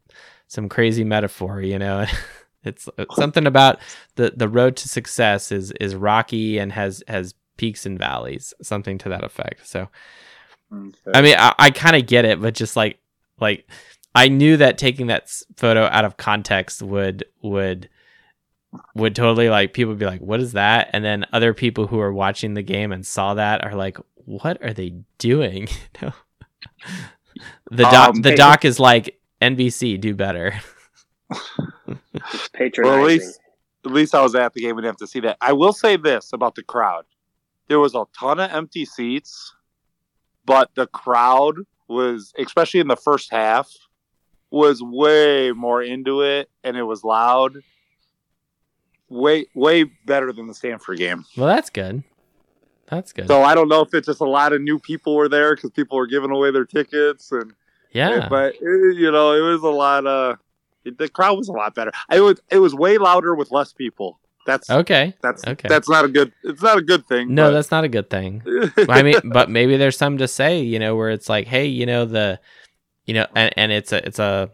some crazy metaphor you know it's it's something about the the road to success is is rocky and has has peaks and valleys something to that effect so I mean, I, I kind of get it, but just like like I knew that taking that photo out of context would would would totally like people would be like, "What is that?" And then other people who are watching the game and saw that are like, "What are they doing?" You the doc Um, the hey- doc is like NBC, do better. It's patronizing. Well, at least, at least I was at the game and didn't have to see that. I will say this about the crowd: there was a ton of empty seats, but the crowd was, especially in the first half, was way more into it, and it was loud. Way, way better than the Stanford game. Well, that's good. That's good. So I don't know if it's just a lot of new people were there because people were giving away their tickets, and yeah. but it, you know, it was a lot. of it, the crowd was a lot better. It was, it was way louder with less people. That's okay. that's okay. that's not a good. It's not a good thing. No, but- that's not a good thing. I mean, but maybe there's some to say, you know, where it's like, hey, you know, the, you know, and, and it's a, it's a,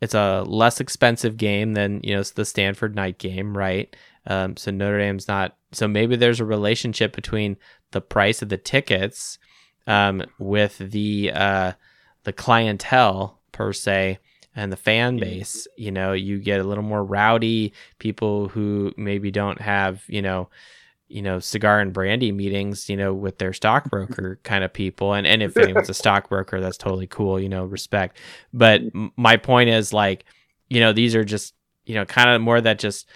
it's a less expensive game than you know the Stanford night game, right? Um, so Notre Dame's not. So maybe there's a relationship between the price of the tickets, um, with the uh, the clientele per se and the fan base. You know, you get a little more rowdy people who maybe don't have you know you know, cigar and brandy meetings, you know, with their stockbroker kind of people. And, and if anyone's a stockbroker, that's totally cool, you know, respect. But m- my point is like, you know, these are just, you know, kind of more that just,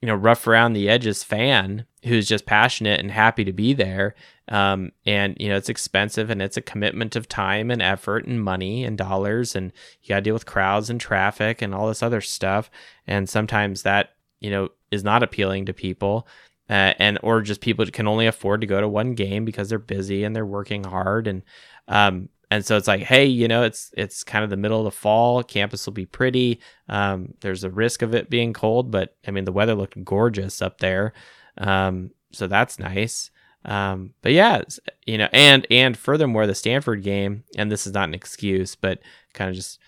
you know, rough around the edges fan who's just passionate and happy to be there. Um, and, you know, it's expensive and it's a commitment of time and effort and money and dollars. And you got to deal with crowds and traffic and all this other stuff. And sometimes that, you know, is not appealing to people uh, and or just people can only afford to go to one game because they're busy and they're working hard. And um and so it's like hey you know it's it's kind of the middle of the fall. Campus will be pretty. Um there's a risk of it being cold but i mean the weather looked gorgeous up there. Um so that's nice. Um but yeah you know and and furthermore the stanford game and this is not an excuse but kind of just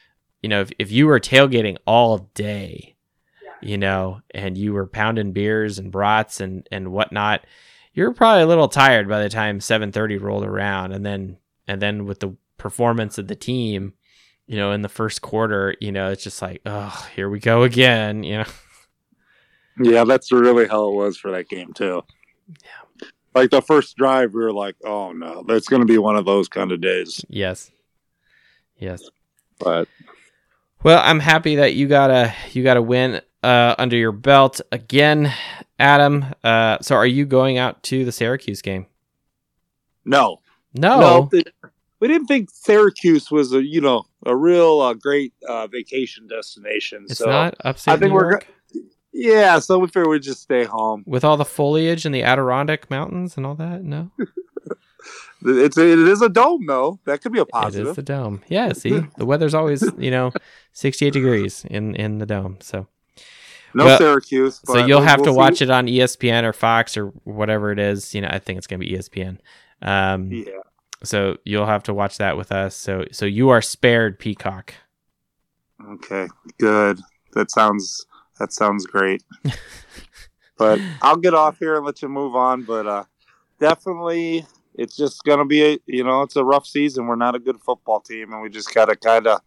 you know if, if you were tailgating all day you know, and you were pounding beers and brats and and whatnot, you're probably a little tired by the time 7:30 rolled around, and then and then with the performance of the team, you know, in the first quarter, you know, it's just like, oh, here we go again, you know. Yeah, that's really how it was for that game too. Yeah. Like the first drive, we were like, "Oh no, that's going to be one of those kind of days." Yes, yes. But Well, I'm happy that you got a you got a win uh, under your belt again, Adam. Uh, so, are you going out to the Syracuse game? no, No. no, we didn't think Syracuse was a you know a real uh, great uh, vacation destination. it's so not upstate I think New we're York. Yeah, so we figured we'd just stay home. With all the foliage and the Adirondack Mountains and all that? No? It's a, it is a dome though. That could be a It positive. is the dome. Yeah, see? The weather's always, you know, 68 degrees in, in the dome. So no Well, Syracuse. so you'll we'll- have to we'll watch see. it on ESPN or Fox or whatever it is. You know, I think it's going to be ESPN. Um, Yeah. So you'll have to watch that with us. So so you are spared, Peacock. Okay. Good. That sounds that sounds great. but I'll get off here and let you move on. But uh, definitely, it's just gonna be a you know it's a rough season. We're not a good football team, and we just gotta kind of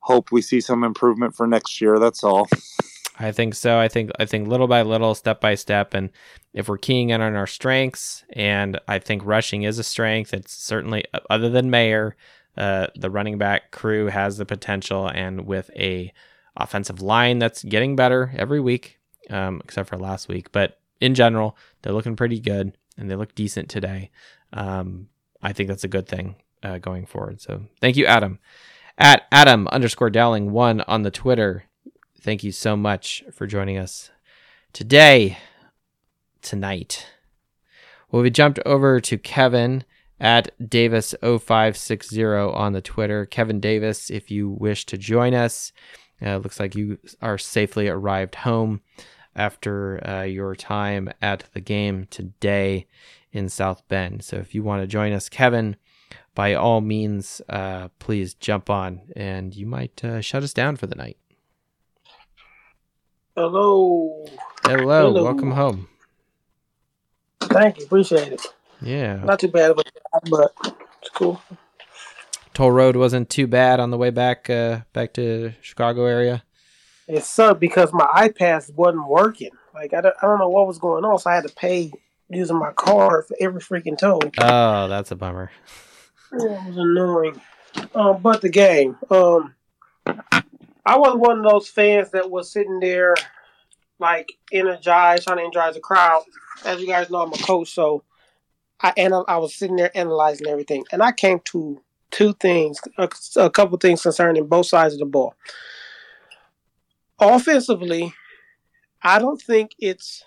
hope we see some improvement for next year. That's all. I think so. I think I think little by little, step by step, and if we're keying in on our strengths, and I think rushing is a strength. It's certainly other than Mayer, uh, the running back crew has the potential, and with a offensive line that's getting better every week, um, except for last week. But in general, they're looking pretty good, and they look decent today. Um, I think that's a good thing uh, going forward. So thank you, Adam. At Adam underscore Dowling one on the Twitter thank you so much for joining us today, tonight. Well, we jumped over to Kevin at Davis0560 on the Twitter. Kevin Davis, if you wish to join us, uh, looks like you are safely arrived home after uh, your time at the game today in South Bend. So if you want to join us, Kevin, by all means, uh, please jump on and you might uh, shut us down for the night. Hello. Hello, Hello. welcome home. Thank you. Appreciate it. Yeah, Not too bad of a job, but it's cool. toll road wasn't too bad on the way back uh, back to Chicago area. It sucked because my iPad wasn't working. Like I don't, I don't know what was going on, so I had to pay using my card for every freaking toll. Oh, that's a bummer. It was annoying. Um, but the game. Um, I was one of those fans that was sitting there, like energized, trying to energize the crowd. As you guys know, I'm a coach, so I anal- I was sitting there analyzing everything, and I came to two things, a, a couple things concerning both sides of the ball. Offensively, I don't think it's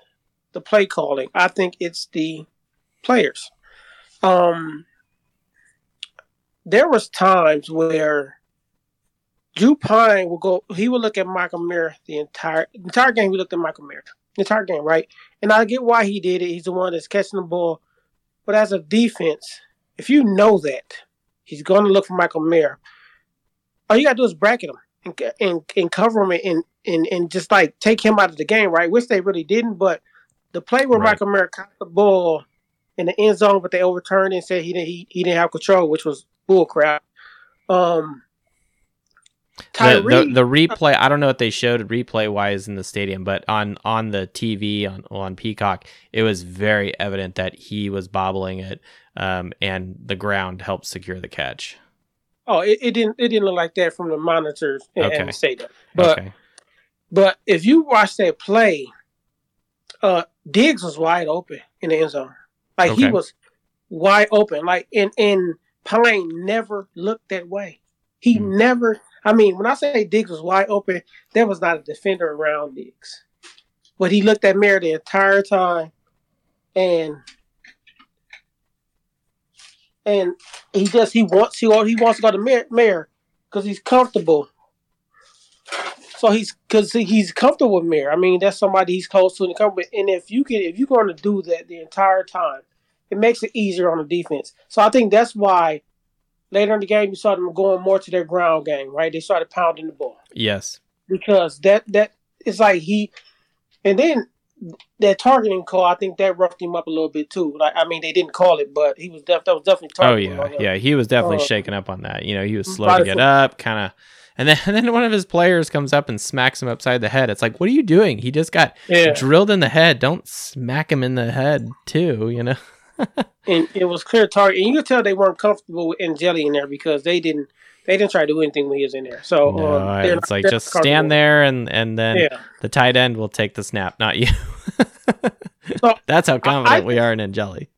the play calling. I think it's the players. Um, there was times where Drew Pyne will go. He will look at Michael Mayer the entire entire game. He looked at Michael Mayer the entire game, right? And I get why he did it. He's the one that's catching the ball. But as a defense, if you know that he's going to look for Michael Mayer, all you got to do is bracket him and and, and cover him and, and and just like take him out of the game, right? Which they really didn't. But the play where Right. Michael Mayer caught the ball in the end zone, but they overturned it and said he didn't he, he didn't have control, which was bullcrap. Um, The, the the replay, I don't know what they showed replay wise in the stadium, but on on the TV on on Peacock, it was very evident that he was bobbling it, um, and the ground helped secure the catch. oh, it, it didn't it didn't look like that from the monitors and, Okay. in the stadium. But okay, but if you watch that play, uh, Diggs was wide open in the end zone. Like he was wide open. Like and and Pyne never looked that way. He Hmm. never. I mean, when I say Diggs was wide open, there was not a defender around Diggs, but he looked at Mayer the entire time, and and he just he wants he he wants to go to Mayer because he's comfortable. So he's because he's comfortable with Mayer. I mean, that's somebody he's close to and comfortable. And if you can, if you're going to do that the entire time, it makes it easier on the defense. So I think that's why later in the game you saw them going more to their ground game. Right? They started pounding the ball yes, because that that it's like he, and then that targeting call. I think that roughed him up a little bit too. Like I mean, they didn't call it, but he was def- that was definitely oh yeah, him. yeah, he was definitely Uh, shaken up on that. You know, he was slow to get foot. up, kind of. And then, and then one of his players comes up and smacks him upside the head. It's like, what are you doing? He just got Yeah. drilled in the head. Don't smack him in the head too. You know. and it was clear target. And you could tell they weren't comfortable with Angeli in there because they didn't they didn't try to do anything when he was in there. So No, um, it's not- like just stand there and and then Yeah. the tight end will take the snap, not you. So, That's how confident I- we are in Angeli.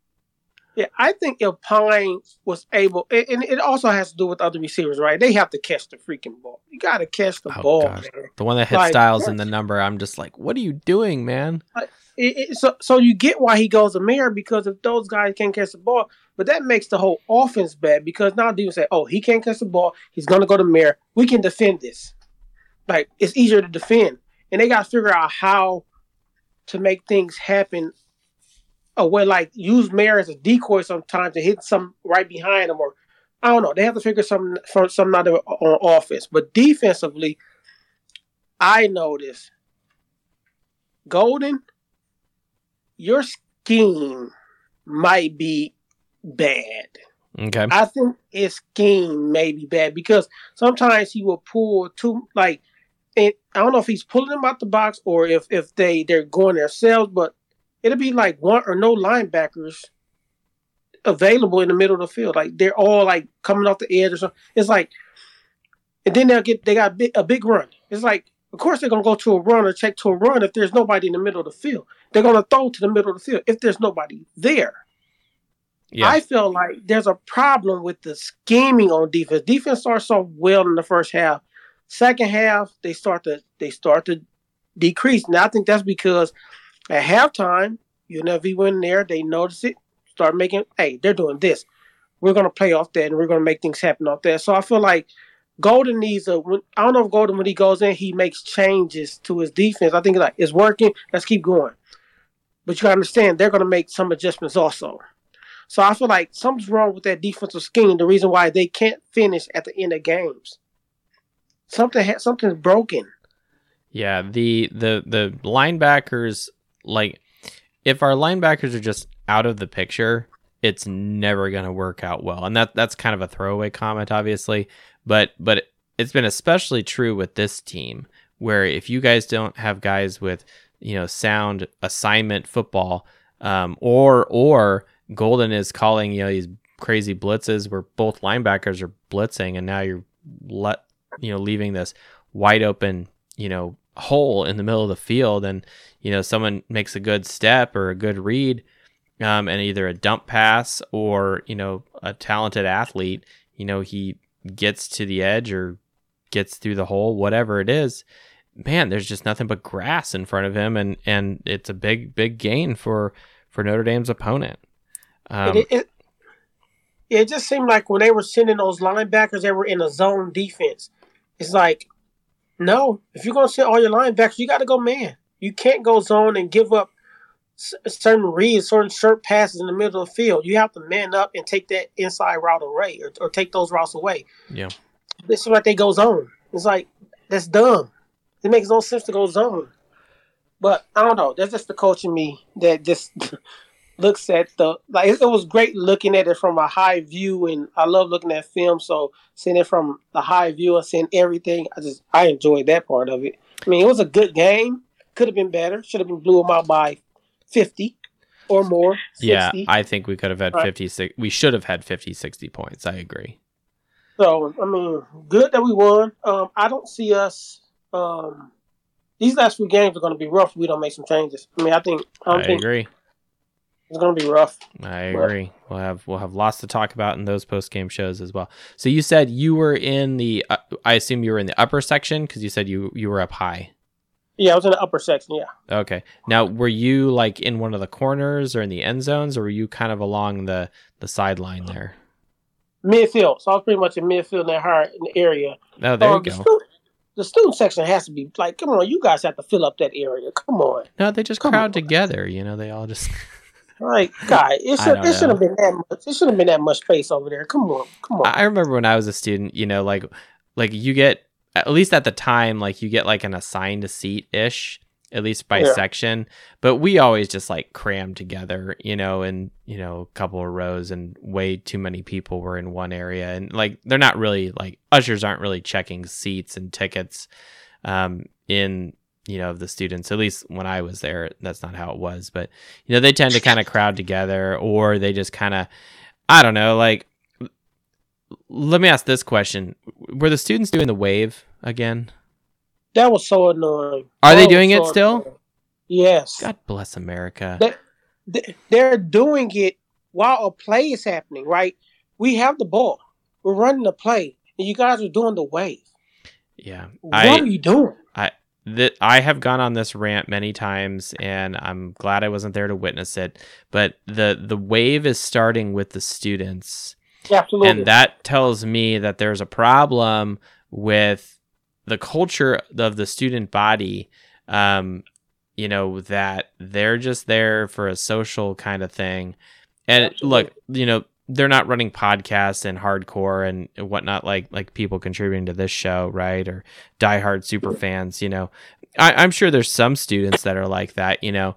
Yeah, I think if Pyne was able, and it also has to do with other receivers, right? They have to catch the freaking ball. You got to catch the Oh, ball. The one that hit Like, Styles in the number, I'm just like, what are you doing, man? It, it, so, so you get why he goes to Mayer because if those guys can't catch the ball, but that makes the whole offense bad because now people say, "Oh, he can't catch the ball. He's gonna go to Mayer. We can defend this." Like it's easier to defend, and they got to figure out how to make things happen. A way like use Mayer as a decoy sometimes to hit some right behind him, or I don't know. They have to figure something from out of on offense, but defensively, I notice Golden your scheme might be bad. Okay. I think his scheme may be bad because sometimes he will pull too like and I don't know if he's pulling them out the box or if if they they're going themselves, but it'll be like one or no linebackers available in the middle of the field. Like they're all like coming off the edge or something. It's like, and then they'll get they got a big, a big run. It's like, of course they're gonna go to a run or check to a run if there's nobody in the middle of the field. They're gonna throw to the middle of the field if there's nobody there. Yeah. I feel like there's a problem with the scheming on defense. Defense starts off well in the first half. Second half, they start to they start to decrease. Now I think that's because at halftime, UNLV went in there, they notice it, start making, hey, they're doing this. We're gonna play off that and we're gonna make things happen off that. So I feel like Golden needs a. I don't know if Golden when he goes in, he makes changes to his defense. I think like it's working. Let's keep going. But you gotta understand they're gonna make some adjustments also. So I feel like something's wrong with that defensive scheme. The reason why they can't finish at the end of games. Something ha- something's broken. Yeah, the the the linebackers like if our linebackers are just out of the picture, it's never going to work out well. And that that's kind of a throwaway comment obviously, but but it's been especially true with this team where if you guys don't have guys with, you know, sound assignment football um or or Golden is calling, you know, these crazy blitzes where both linebackers are blitzing and now you're let you know leaving this wide open you know hole in the middle of the field and you know someone makes a good step or a good read um, and either a dump pass or you know a talented athlete you know he gets to the edge or gets through the hole whatever it is man there's just nothing but grass in front of him and and it's a big big gain for for Notre Dame's opponent um, it, it, it just seemed like when they were sending those linebackers, they were in a zone defense. It's like, no, if you're going to send all your linebackers, you got to go man. You can't go zone and give up certain reads, certain short passes in the middle of the field. You have to man up and take that inside route away or, or take those routes away. Yeah. It seems like they go zone. It's like, that's dumb. It makes no sense to go zone. But I don't know. That's just the coach in me that just looks at the like it, it was great looking at it from a high view and I love looking at film so seeing it from the high view and seeing everything I just I enjoyed that part of it. I mean it was a good game. Could have been better. Should have been blew them out by fifty or more. 60. yeah I think we could have had Right. 50 we should have had 50 60 points I agree So I mean, good that we won. Um, I don't see us. Um, these last few games are going to be rough. if We don't make some changes. I mean, I think I don't I think agree it's going to be rough. I agree. We'll have we'll have lots to talk about in those post game shows as well. So you said you were in the uh, I assume you were in the upper section because you said you you were up high. Yeah, I was in the upper section. Yeah, Okay. Now were you like in one of the corners or in the end zones or were you kind of along the the sideline there? midfield. So I was pretty much in midfield in that hard in the area. Oh, there Um, you The go. student, the student section has to be like, come on, you guys have to fill up that area. Come on, No, they just come crowd on. together. You know, they all just. like, guy, it should it should have been that much. It should have been that much space over there. Come on, come on. I remember when I was a student, you know, like like you get at least at the time, like you get like an assigned seat ish, at least by Yeah. section. But we always just like crammed together, you know, in you know a couple of rows, and way too many people were in one area, and like they're not really like ushers aren't really checking seats and tickets, um, in you know the students. At least when I was there, that's not how it was. But you know they tend to kind of crowd together, or they just kind of, I don't know, like let me ask this question: Were the students doing the wave again? that was so annoying. Are they That doing it so still? annoying. Yes. God bless America. They- They're doing it while a play is happening, right? We have the ball. We're running the play, and you guys are doing the wave. Yeah. What I are you doing? I that I have gone on this rant many times and I'm glad I wasn't there to witness it. But the the wave is starting with the students. Absolutely. And that tells me that there's a problem with the culture of the student body. Um, you know, that they're just there for a social kind of thing. And Absolutely. look, you know, they're not running podcasts and hardcore and whatnot like like people contributing to this show, right? Or diehard super fans, you know. I, I'm sure there's some students that are like that, you know,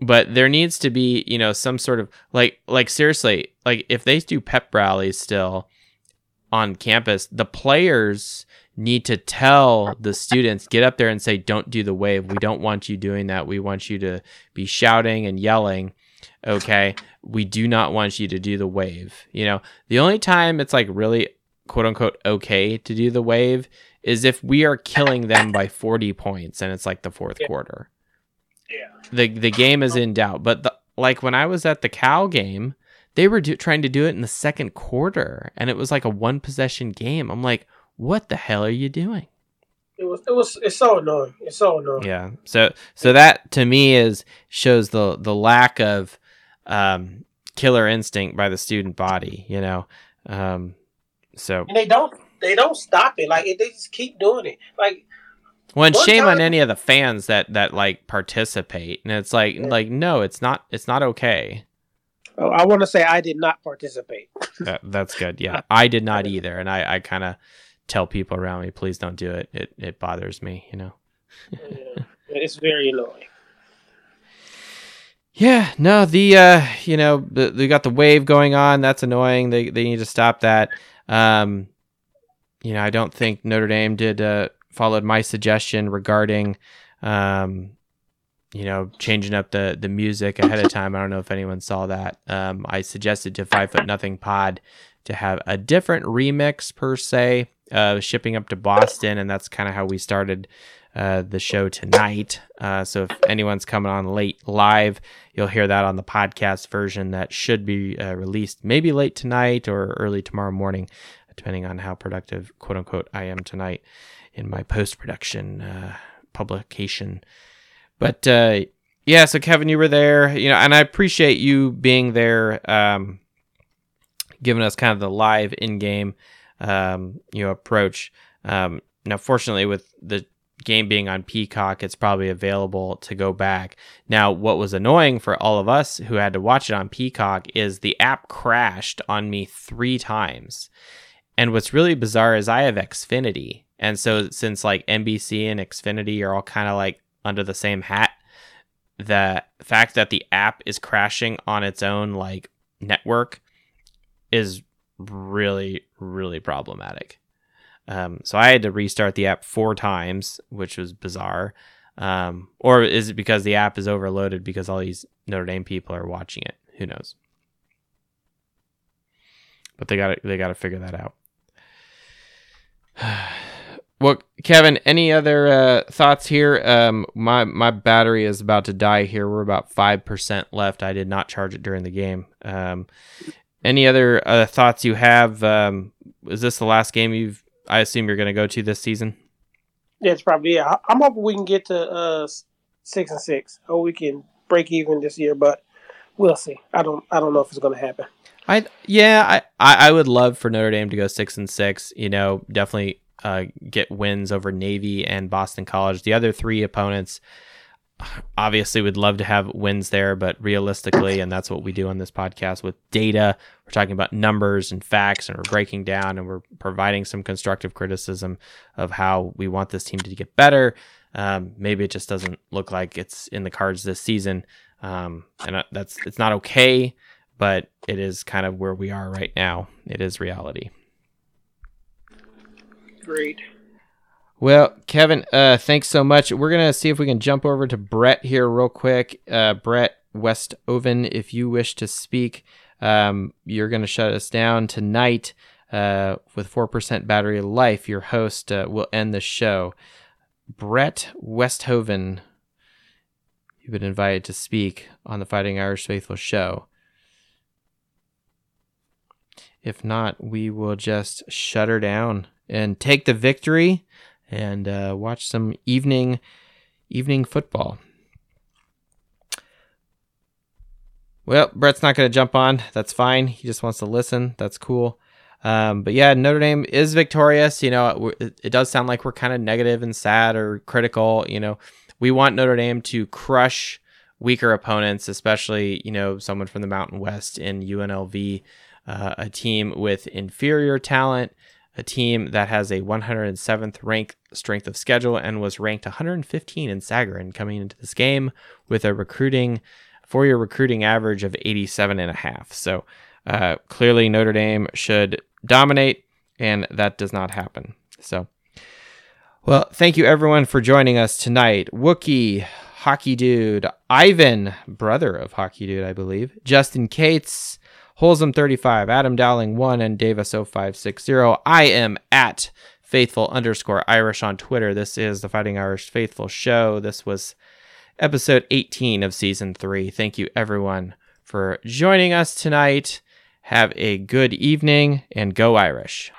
but there needs to be, you know, some sort of like like seriously, like if they do pep rallies still on campus, the players need to tell the students get up there and say don't do the wave. We don't want you doing that. We want you to be shouting and yelling. Okay? We do not want you to do the wave. You know, the only time it's like really quote unquote okay to do the wave is if we are killing them by 40 points and it's like the fourth Yeah. quarter. Yeah. The the game is in doubt, but the, like when I was at the cow game, they were do, trying to do it in the second quarter and it was like a one possession game. I'm like, "What the hell are you doing?" It was. It was. It's so annoying. It's so annoying. Yeah. So so that to me is shows the the lack of um killer instinct by the student body, you know. Um so And they don't. They don't stop it. Like they just keep doing it. Like Well, and shame on any of the fans that that like participate, and it's like Yeah. like no, it's not it's not okay. oh, I want to say, I did not participate. That, that's good. Yeah, I did not either, and I I kind of tell people around me, please don't do it. It it bothers me, you know. Yeah. It's very annoying. Yeah, no, the uh, you know, the, they got the wave going on. That's annoying. They they need to stop that. Um, you know, I don't think Notre Dame did uh followed my suggestion regarding um you know, changing up the the music ahead of time. I don't know if anyone saw that. Um, I suggested to Five Foot Nothing Pod to have a different remix per se, uh, shipping up to Boston, and that's kind of how we started uh, the show tonight. Uh, so if anyone's coming on late live, you'll hear that on the podcast version that should be uh, released maybe late tonight or early tomorrow morning, depending on how productive, quote unquote, I am tonight in my post production uh, publication. But uh, yeah, so Kevin, you were there, you know, and I appreciate you being there, um, giving us kind of the live in-game, um, you know, approach. Um, now, fortunately, with the game being on Peacock, it's probably available to go back. Now, what was annoying for all of us who had to watch it on Peacock is the app crashed on me three times. And what's really bizarre is I have Xfinity. And so since like NBC and Xfinity are all kind of like under the same hat, the fact that the app is crashing on its own like network is really really problematic. Um, so I had to restart the app four times, which was bizarre. Um, or is it because the app is overloaded because all these Notre Dame people are watching it? Who knows? But they got they got to figure that out. well, Kevin, any other uh, thoughts here? Um, my my battery is about to die here. We're about five percent left. I did not charge it during the game. Um, any other uh, thoughts you have? Um, is this the last game you've? I assume you're going to go to this season. Yeah, it's probably yeah. I'm hoping we can get to uh six and six, or we can break even this year. But we'll see. I don't. I don't know if it's going to happen. I yeah, I, I I would love for Notre Dame to go six and six. You know, definitely uh, get wins over Navy and Boston College. The other three opponents, obviously, we'd love to have wins there, but realistically, and that's what we do on this podcast with data. We're talking about numbers and facts, and we're breaking down and we're providing some constructive criticism of how we want this team to get better. Um, maybe it just doesn't look like it's in the cards this season, um, and uh, that's it's not okay but it is kind of where we are right now. It is reality. Great. Well, Kevin, uh, thanks so much. We're gonna see if we can jump over to Brett here real quick. Uh, Brett Westoven, if you wish to speak, um, you're gonna shut us down tonight uh, with four percent battery life. Your host uh, will end the show. Brett Westhoven, you've been invited to speak on the Fighting Irish Faithful show. If not, we will just shut her down and take the victory and uh, watch some evening evening football. Well, Brett's not going to jump on. That's fine. He just wants to listen. That's cool. Um, but yeah, Notre Dame is victorious. You know, it, it does sound like we're kind of negative and sad or critical. You know, we want Notre Dame to crush weaker opponents, especially you know someone from the Mountain West in UNLV, uh, a team with inferior talent, a team that has a 107th ranked strength of schedule and was ranked 115 in Sagarin coming into this game with a recruiting four-year recruiting average of 87 and a half. So uh, clearly Notre Dame should dominate, and that does not happen. So, well, thank you everyone for joining us tonight. Wookie, Hockey Dude, Ivan, brother of Hockey Dude, I believe, Justin Cates, Holsum 35, Adam Dowling 1, and Davis 0560. I am at faithful underscore Irish on Twitter. This is the Fighting Irish Faithful Show. This was episode 18 of season 3. Thank you everyone for joining us tonight. Have a good evening and go Irish.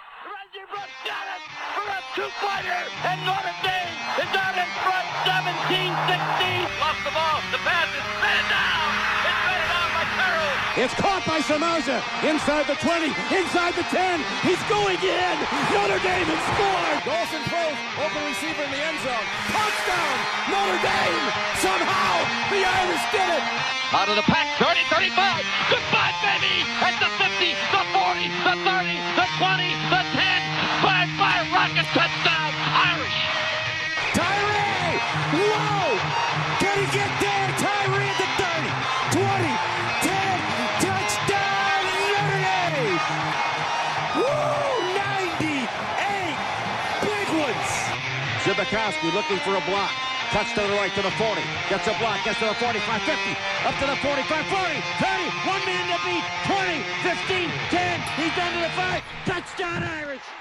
It's caught by Samardzija inside the 20, inside the 10. He's going in. Notre Dame has scored. Dawson throws, open receiver in the end zone. Touchdown, Notre Dame. Somehow the Irish did it. Out of the pack, 30, 35. Goodbye, baby. At the 50, the 40, the 30, the 20, Zbikowski looking for a block. Cuts to the right to the 40. Gets a block. Gets to the 45, 50. Up to the 45, 40, 30. One man to beat. 20, 15, 10. He's down to the 5. Touchdown, Irish!